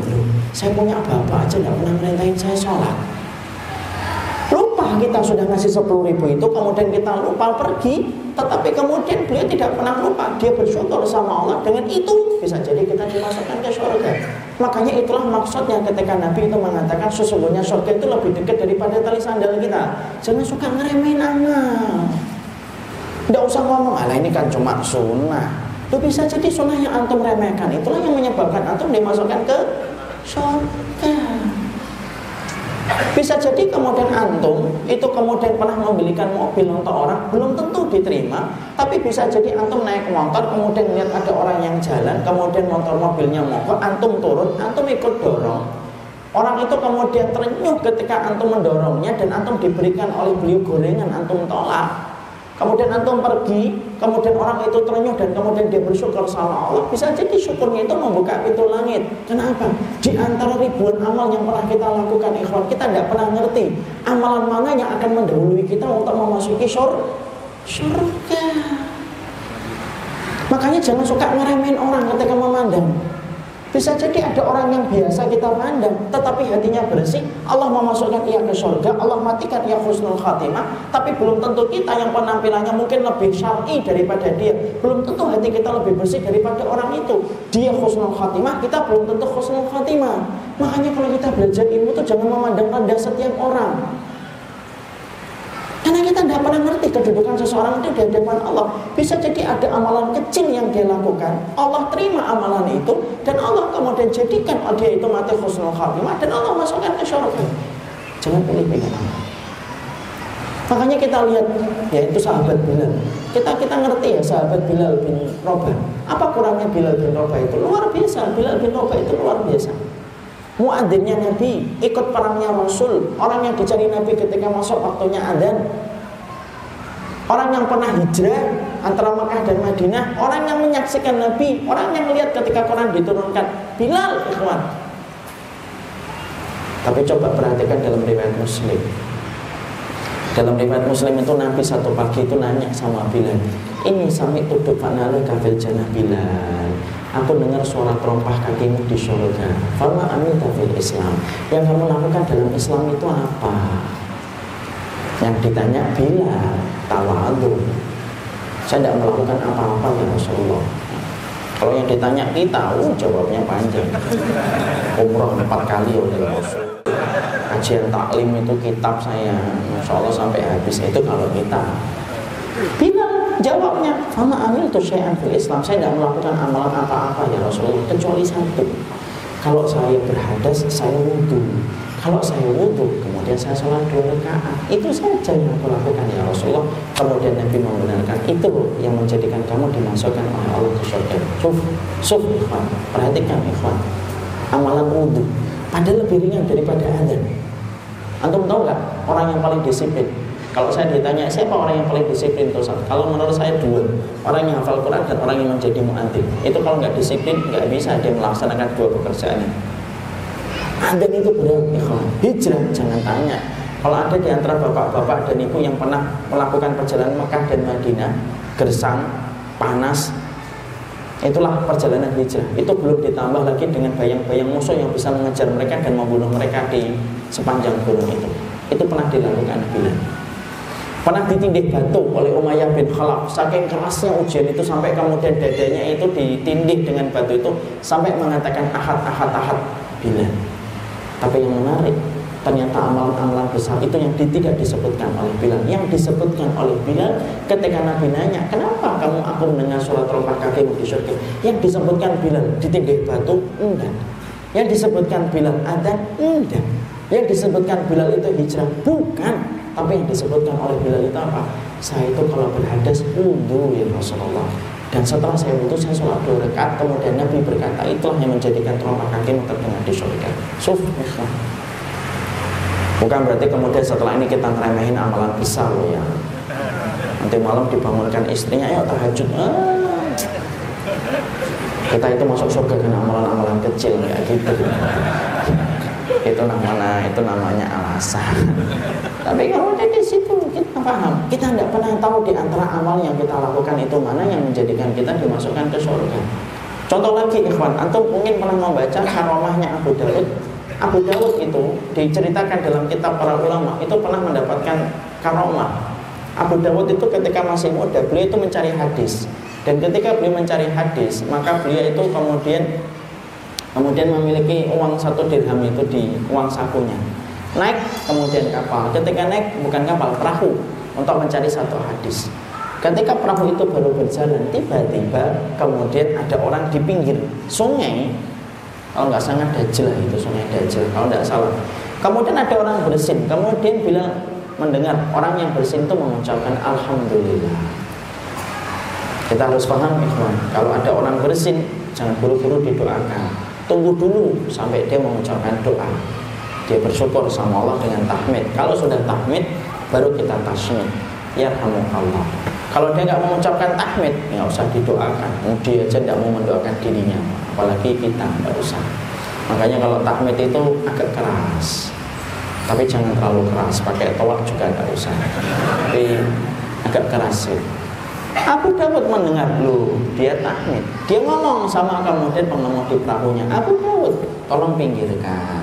Saya punya bapak aja nggak pernah merintahin saya sholat kita sudah ngasih 10 ribu itu kemudian kita lupa pergi tetapi kemudian beliau tidak pernah lupa. Dia bersyukur sama Allah. Dengan itu bisa jadi kita dimasukkan ke surga. Makanya itulah maksudnya ketika Nabi itu mengatakan sesungguhnya surga itu lebih dekat daripada tali sandal kita. Jangan suka ngeremehin amal tidak usah ngomong ala ini kan cuma sunnah. Itu bisa jadi sunnah yang antum remehkan. Itulah yang menyebabkan antum dimasukkan ke surga Bisa jadi kemudian antum itu kemudian pernah membelikan mobil untuk orang belum tentu diterima, tapi bisa jadi antum naik motor kemudian lihat ada orang yang jalan, kemudian motor mobilnya mogok, antum turun, antum ikut dorong. Orang itu kemudian terenyuh ketika antum mendorongnya dan antum diberikan oleh beliau gorengan, antum tolak. Kemudian antum pergi, kemudian orang itu terenyuh dan kemudian dia bersyukur sama Allah. Bisa jadi syukurnya itu membuka pintu langit. Kenapa? Di antara ribuan amal yang pernah kita lakukan ikhwan, kita tidak pernah ngerti amalan mana yang akan mendahului kita untuk memasuki syur. Makanya jangan suka ngeremehin orang ketika memandang. Bisa jadi ada orang yang biasa kita pandang Tetapi hatinya bersih. Allah memasukkan ia ke surga Allah matikan ia khusnul khatimah. Tapi belum tentu kita yang penampilannya mungkin lebih syar'i daripada dia. Belum tentu hati kita lebih bersih daripada orang itu. Dia khusnul khatimah Kita belum tentu khusnul khatimah. Makanya kalau kita belajar ilmu itu jangan memandang rendah setiap orang karena kita tidak pernah ngerti kedudukan seseorang itu di hadapan Allah. Bisa jadi ada amalan kecil yang dia lakukan. Allah terima amalan itu dan Allah kemudian jadikan dia itu mati khusnul khatimah dan Allah masukkan ke surga. Jangan pilih-pilih Makanya kita lihat ya itu sahabat Bilal. Kita kita ngerti ya sahabat Bilal bin Rabah. Apa kurangnya Bilal bin Rabah itu? Luar biasa. Bilal bin Rabah itu luar biasa. Muadzinnya Nabi, ikut perangnya Rasul, orang yang dicari Nabi ketika masuk waktunya adzan. Orang yang pernah hijrah antara Mekah dan Madinah, orang yang menyaksikan Nabi, orang yang melihat ketika Quran diturunkan, Bilal ikhwan. Tapi coba perhatikan dalam riwayat Muslim. Dalam riwayat Muslim itu Nabi satu pagi itu nanya sama Bilal, "Ini sami tuduk fanalu kafil janah Bilal." Aku dengar suara terompah kakimu di surga. Fama fil Islam. Yang kamu lakukan dalam Islam itu apa? Yang ditanya bila tawadu. Saya tidak melakukan apa-apa ya Rasulullah. Kalau yang ditanya kita, oh, jawabnya panjang. Umroh empat kali oleh Rasul. Kajian taklim itu kitab saya, Masya Allah sampai habis itu kalau kita. Bila Jawabnya, sama amil tuh saya fil Islam. Saya tidak melakukan amalan apa-apa ya Rasulullah kecuali satu. Kalau saya berhadas, saya wudhu. Kalau saya wudhu, kemudian saya sholat dua rakaat. Itu saja yang aku lakukan ya Rasulullah. Kemudian Nabi membenarkan itu yang menjadikan kamu dimasukkan oleh Allah ke surga. Suf, suf, ikhwan. Perhatikan ikhwan. Amalan wudhu. Padahal lebih ringan daripada adzan. Antum tahu nggak orang yang paling disiplin? Kalau saya ditanya siapa orang yang paling disiplin? Itu Kalau menurut saya dua Orang yang hafal Quran dan orang yang menjadi mu'adzin. Itu kalau nggak disiplin nggak bisa dia melaksanakan dua pekerjaannya. Adzan itu berat ikhwan. Hijrah jangan tanya. Kalau ada di antara bapak-bapak dan ibu yang pernah melakukan perjalanan Mekah dan Madinah Gersang, panas Itulah perjalanan hijrah. Itu belum ditambah lagi dengan bayang-bayang musuh yang bisa mengejar mereka dan membunuh mereka di sepanjang gunung itu. Itu pernah dilakukan Bilal Pernah ditindih batu oleh Umayyah bin Khalaf. Saking kerasnya ujian itu sampai kemudian dadanya itu ditindih dengan batu itu Sampai mengatakan ahad, ahad, ahad. Bila? Tapi yang menarik Ternyata amalan-amalan besar itu yang tidak disebutkan oleh Bilal. Yang disebutkan oleh Bilal ketika Nabi nanya Kenapa kamu aku mendengar surat rompah kakimu di surga Yang disebutkan Bilal ditindih batu Enggak. Yang disebutkan Bilal ada Enggak. Yang disebutkan Bilal itu hijrah Bukan tapi yang disebutkan oleh Bilal itu apa? Saya itu kalau berhadas wudhu ya Rasulullah. Dan setelah saya wudhu saya sholat dua rakaat. Kemudian Nabi berkata itulah yang menjadikan telapak kaki terdengar di surga. Suf, Bukan berarti kemudian setelah ini kita ngeremehin amalan besar loh ya. Nanti malam dibangunkan istrinya, ayo tahajud. Ah. Kita itu masuk surga dengan amalan-amalan kecil kayak gitu itu namanya itu namanya alasan. [laughs] Tapi kalau ada di situ kita paham. Kita tidak pernah tahu di antara amal yang kita lakukan itu mana yang menjadikan kita dimasukkan ke surga. Contoh lagi ikhwan antum mungkin pernah membaca karomahnya Abu Dawud. Abu Dawud itu diceritakan dalam kitab para ulama itu pernah mendapatkan karomah. Abu Dawud itu ketika masih muda beliau itu mencari hadis. Dan ketika beliau mencari hadis maka beliau itu kemudian kemudian memiliki uang satu dirham itu di uang sakunya. Naik kemudian kapal. Ketika naik bukan kapal perahu untuk mencari satu hadis. Ketika perahu itu baru berjalan tiba-tiba kemudian ada orang di pinggir sungai. Kalau nggak sangat dajjal itu sungai dajjal kalau nggak salah. Kemudian ada orang bersin, kemudian bila mendengar orang yang bersin itu mengucapkan Alhamdulillah. Kita harus paham ikhwan, kalau ada orang bersin jangan buru-buru didoakan. Tunggu dulu sampai dia mengucapkan doa. Dia bersyukur sama Allah dengan tahmid. Kalau sudah tahmid, baru kita tasmid. Ya Allah. Kalau dia nggak mengucapkan tahmid, nggak usah didoakan. Dia aja nggak mau mendoakan dirinya, apalagi kita nggak usah. Makanya kalau tahmid itu agak keras, tapi jangan terlalu keras. Pakai tolak juga nggak usah. Tapi agak keras sih. Abu Dawud mendengar lu, dia tahmid. Dia ngomong sama kemudian pengemudi perahunya, Abu Dawud, tolong pinggirkan.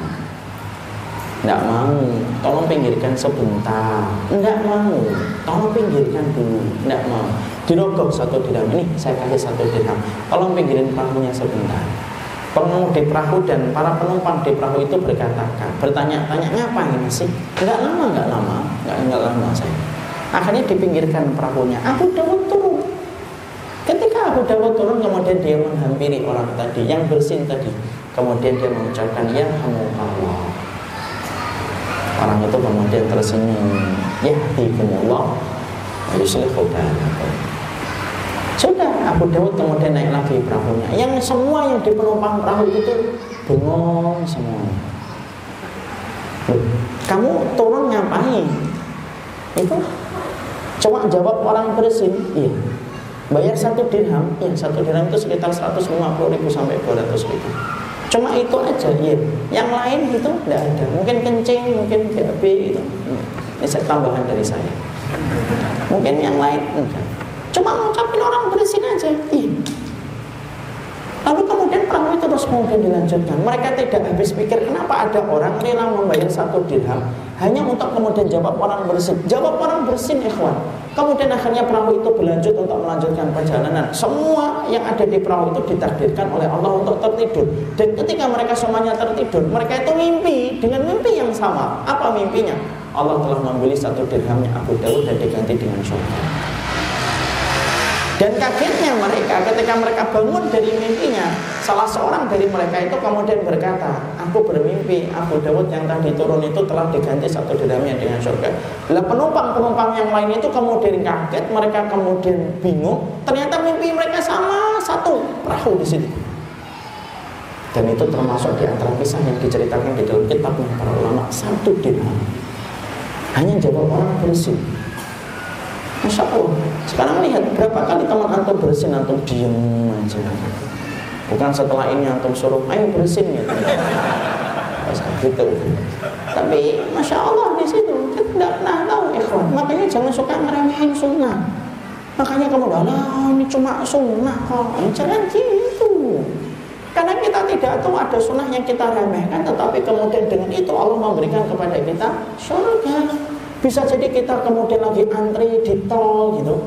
Tidak mau, tolong pinggirkan sebentar. Tidak mau, tolong pinggirkan dulu. Tidak mau. Dirogok satu dirham ini, saya kasih satu dirham. Tolong pinggirin perahunya sebentar. Pengemudi perahu dan para penumpang di perahu itu berkata, bertanya-tanya, ngapain sih? Enggak lama, enggak lama, enggak, enggak lama saya. Akhirnya dipinggirkan perahunya. Abu Dawud Abu Dawud turun, kemudian dia menghampiri orang tadi yang bersin tadi. Kemudian dia mengucapkan, Ya Allah. Orang itu kemudian tersenyum. Ya Allah. Sudah Abu Dawud kemudian naik lagi perahunya. Yang semua yang di penumpang perahu itu bengong semua. kamu turun ngapain? Itu Cuma jawab orang bersin, iya. Bayar satu dirham, iya satu dirham itu sekitar 150 ribu sampai 200 ribu. Cuma itu aja, iya. Yang lain itu tidak ada. Mungkin kencing, mungkin BAB itu. Ini saya tambahan dari saya. Mungkin yang lain enggak. Cuma ngucapin orang bersin aja, iya. Lalu kemudian perahu itu terus kemudian dilanjutkan. Mereka tidak habis pikir kenapa ada orang rela membayar satu dirham hanya untuk kemudian jawab orang bersin. Jawab orang bersin, ikhwan. Kemudian akhirnya perahu itu berlanjut untuk melanjutkan perjalanan. Semua yang ada di perahu itu ditakdirkan oleh Allah untuk tertidur. Dan ketika mereka semuanya tertidur, mereka itu mimpi dengan mimpi yang sama. Apa mimpinya? Allah telah membeli satu dirhamnya Abu Dawud dan diganti dengan surga. Dan kagetnya mereka ketika mereka bangun dari mimpinya, salah seorang dari mereka itu kemudian berkata, aku bermimpi Abu Dawud yang tadi turun itu telah diganti satu dirhamnya dengan surga. Lah penumpang-penumpang yang lain itu kemudian kaget, mereka kemudian bingung, ternyata mimpi mereka sama satu perahu di situ. Dan itu termasuk di antara kisah yang diceritakan di dalam kitab para ulama satu dirham. Hanya jawab orang bersih. Masya Allah. Sekarang lihat berapa kali teman antum bersin antum diem aja. Bukan setelah ini antum suruh ayo bersin ya. gitu. Tapi masya Allah di situ kita tidak pernah tahu ikhwan. Makanya jangan suka ngeremehin sunnah. Makanya kamu lah ini cuma sunnah kok. Jangan gitu. Karena kita tidak tahu ada sunnah yang kita remehkan, tetapi kemudian dengan itu Allah memberikan kepada kita surga. Bisa jadi kita kemudian lagi antri di tol gitu.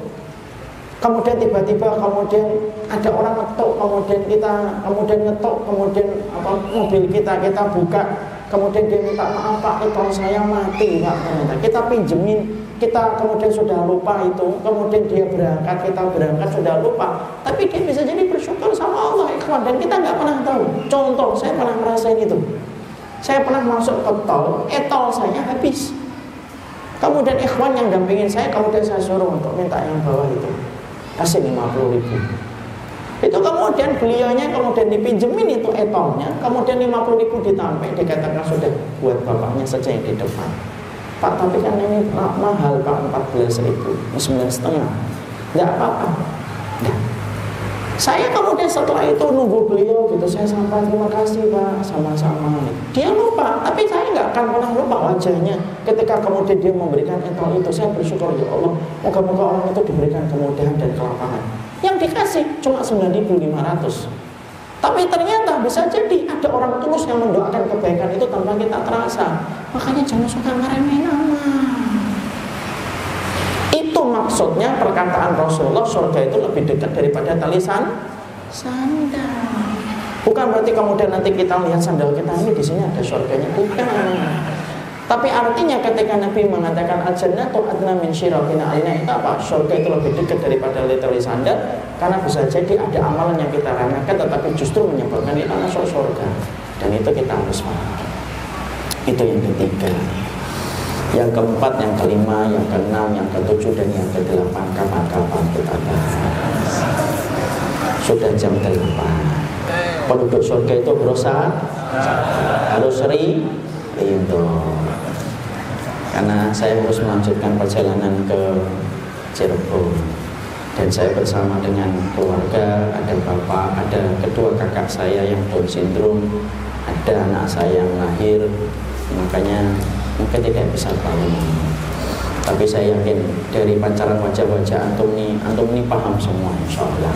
Kemudian tiba-tiba kemudian ada orang ngetok, kemudian kita kemudian ngetok, kemudian apa mobil kita kita buka, kemudian dia minta maaf Pak, tol saya mati Pak. Kita pinjemin, kita kemudian sudah lupa itu, kemudian dia berangkat, kita berangkat sudah lupa. Tapi dia bisa jadi bersyukur sama Allah ikhwan dan kita nggak pernah tahu. Contoh, saya pernah ngerasain itu. Saya pernah masuk ke tol, eh tol saya habis. Kemudian ikhwan yang dampingin saya, kemudian saya suruh untuk minta yang bawah itu. Kasih 50 ribu. Itu kemudian beliaunya kemudian dipinjemin itu etolnya, kemudian 50 ribu ditampik, dikatakan sudah buat bapaknya saja yang di depan. Pak, tapi kan ini mahal Pak, 14 ribu, 9 setengah. Tidak apa-apa. Nah, saya kemudian setelah itu nunggu beliau gitu, saya sampaikan terima kasih pak, sama-sama. Dia lupa, tapi akan pernah lupa wajahnya. Ketika kemudian dia memberikan etol itu, saya bersyukur ya Allah, moga-moga orang itu diberikan kemudahan dan kelapangan. Yang dikasih cuma 9.500. Tapi ternyata bisa jadi ada orang tulus yang mendoakan kebaikan itu tanpa kita terasa. Makanya jangan suka ngeremehin. Itu maksudnya perkataan Rasulullah surga itu lebih dekat daripada tali sandal. Bukan berarti kemudian nanti kita lihat sandal kita ini di sini ada surganya, bukan. Tapi artinya ketika Nabi mengatakan al-jannatu adna min syirafina alina itu apa? Surga itu lebih dekat daripada tali sandal karena bisa jadi ada amalan yang kita remehkan tetapi justru menyebabkan kita masuk surga. Dan itu kita harus paham. Itu yang ketiga. Yang keempat, yang kelima, yang keenam, yang ketujuh, dan yang kedelapan kapan-kapan kita bahas. Sudah jam delapan. Penduduk surga itu berusaha harus seri itu karena saya harus melanjutkan perjalanan ke Cirebon. Dan saya bersama dengan keluarga ada bapak ada kedua kakak saya yang Down syndrome ada anak saya yang lahir. Makanya mungkin tidak bisa bangun. Tapi saya yakin dari pancaran wajah-wajah antum ini antum ini paham semua insya Allah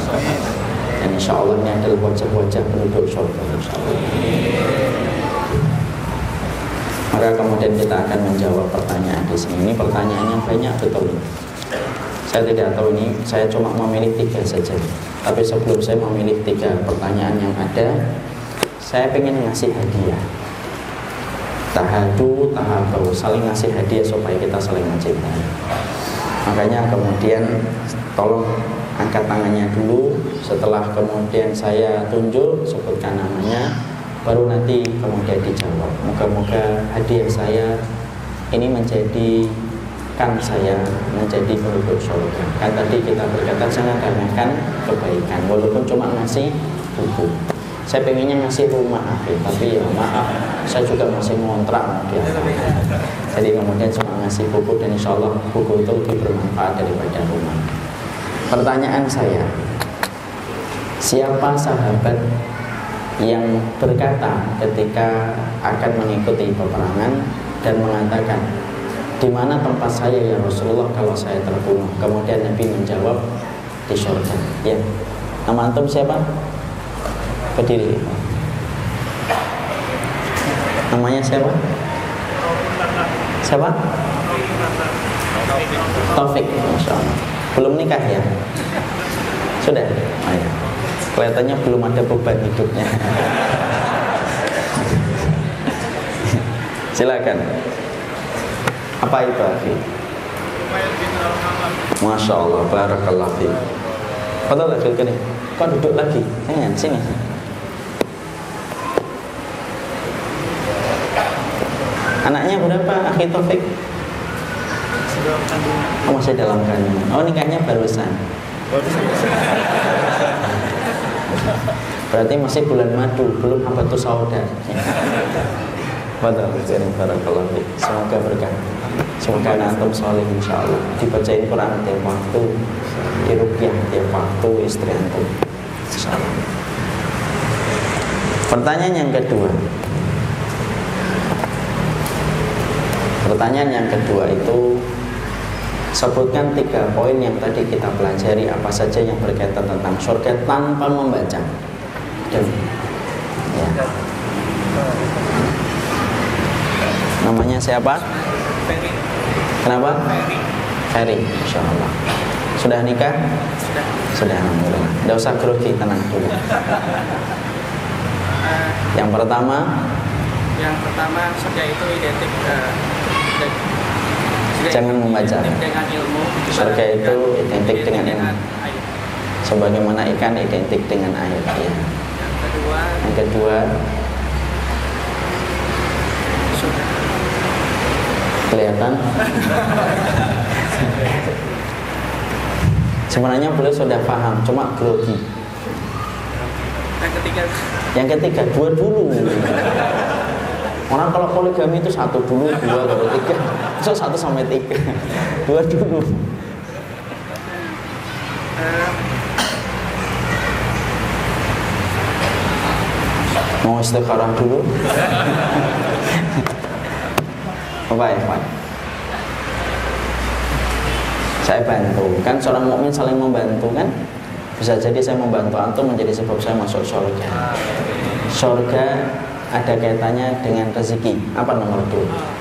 dan insya Allah ini adalah wajah-wajah penduduk surga maka kemudian kita akan menjawab pertanyaan di sini. Ini pertanyaan yang banyak betul. Saya tidak tahu ini, saya cuma memilih tiga saja. Tapi sebelum saya memilih tiga pertanyaan yang ada, saya ingin ngasih hadiah. Tahadu, tahabau, saling ngasih hadiah supaya kita saling mencintai. Makanya kemudian tolong angkat tangannya dulu. Setelah kemudian saya tunjuk, sebutkan namanya, baru nanti kemudian dijawab. Moga-moga hadiah saya ini menjadi kan saya menjadi penduduk surga. Kan tadi kita berkata jangan remehkan kebaikan, walaupun cuma ngasih buku. Saya pengennya ngasih rumah akhir, tapi ya maaf, saya juga masih ngontrak di Jadi kemudian cuma ngasih buku dan insya Allah buku itu lebih bermanfaat daripada rumah. Pertanyaan saya, siapa sahabat yang berkata ketika akan mengikuti peperangan dan mengatakan di mana tempat saya ya Rasulullah kalau saya terbunuh? Kemudian Nabi menjawab di surga ya. Nama antum siapa? Berdiri. Namanya siapa? Siapa? Taufik Masya Allah belum nikah ya sudah oh, ya kelihatannya belum ada beban hidupnya silakan apa itu Afi? Masya Allah, Barakallah fi. Betul lagi kini. Kau duduk lagi. Jangan sini. Anaknya berapa, Akhi Taufik? Oh, masih dalam kandungan. Oh, nikahnya barusan. Berarti masih bulan madu, belum apa tuh saudara. Semoga berkah. Semoga antum soleh insya Allah Dibacain Quran tiap waktu Dirukyah tiap waktu istri antum Insya Allah Pertanyaan yang kedua Pertanyaan yang kedua itu Sebutkan tiga poin yang tadi kita pelajari Apa saja yang berkaitan tentang surga tanpa membaca Dan, ya. Namanya siapa? Kenapa? Ferry, Insya Allah. Sudah nikah? Sudah. Sudah, Alhamdulillah. Tidak usah grogi, tenang dulu. [laughs] Yang pertama? Yang pertama, surga itu identik uh, Jangan membaca. Surga itu identik dengan. Air. Sebagaimana ikan identik dengan air. Ya. Yang kedua, Yang kedua, surga. kelihatan sebenarnya beliau sudah paham cuma grogi Yang ketiga, yang ketiga dua dulu orang kalau poligami itu satu dulu dua baru tiga so satu sampai tiga dua dulu mau istikharah dulu ya Pak? Saya bantu, kan seorang mukmin saling membantu kan? Bisa jadi saya membantu antum menjadi sebab saya masuk surga. Surga ada kaitannya dengan rezeki. Apa nomor dua?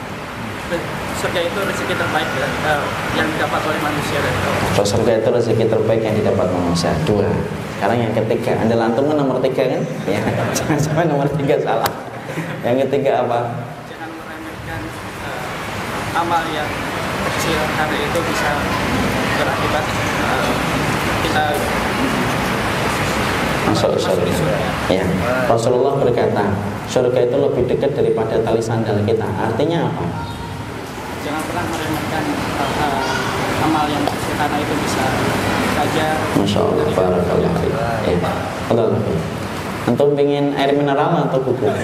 surga itu rezeki terbaik uh, yang didapat oleh manusia dan So, surga itu rezeki terbaik yang didapat manusia. Dua. Sekarang yang ketiga, anda lantung kan nomor tiga kan? Ya, [laughs] jangan sampai nomor tiga salah. Yang ketiga apa? jangan meremehkan uh, amal yang kecil karena itu bisa berakibat uh, kita surga. Ya, Rasulullah berkata, surga itu lebih dekat daripada tali sandal kita. Artinya apa? Jangan pernah meremehkan hal-hal amal yang kecil karena itu bisa belajar Masya Allah, barakallah. Ya, Allah. Antum pengen air mineral atau bubuk? [laughs]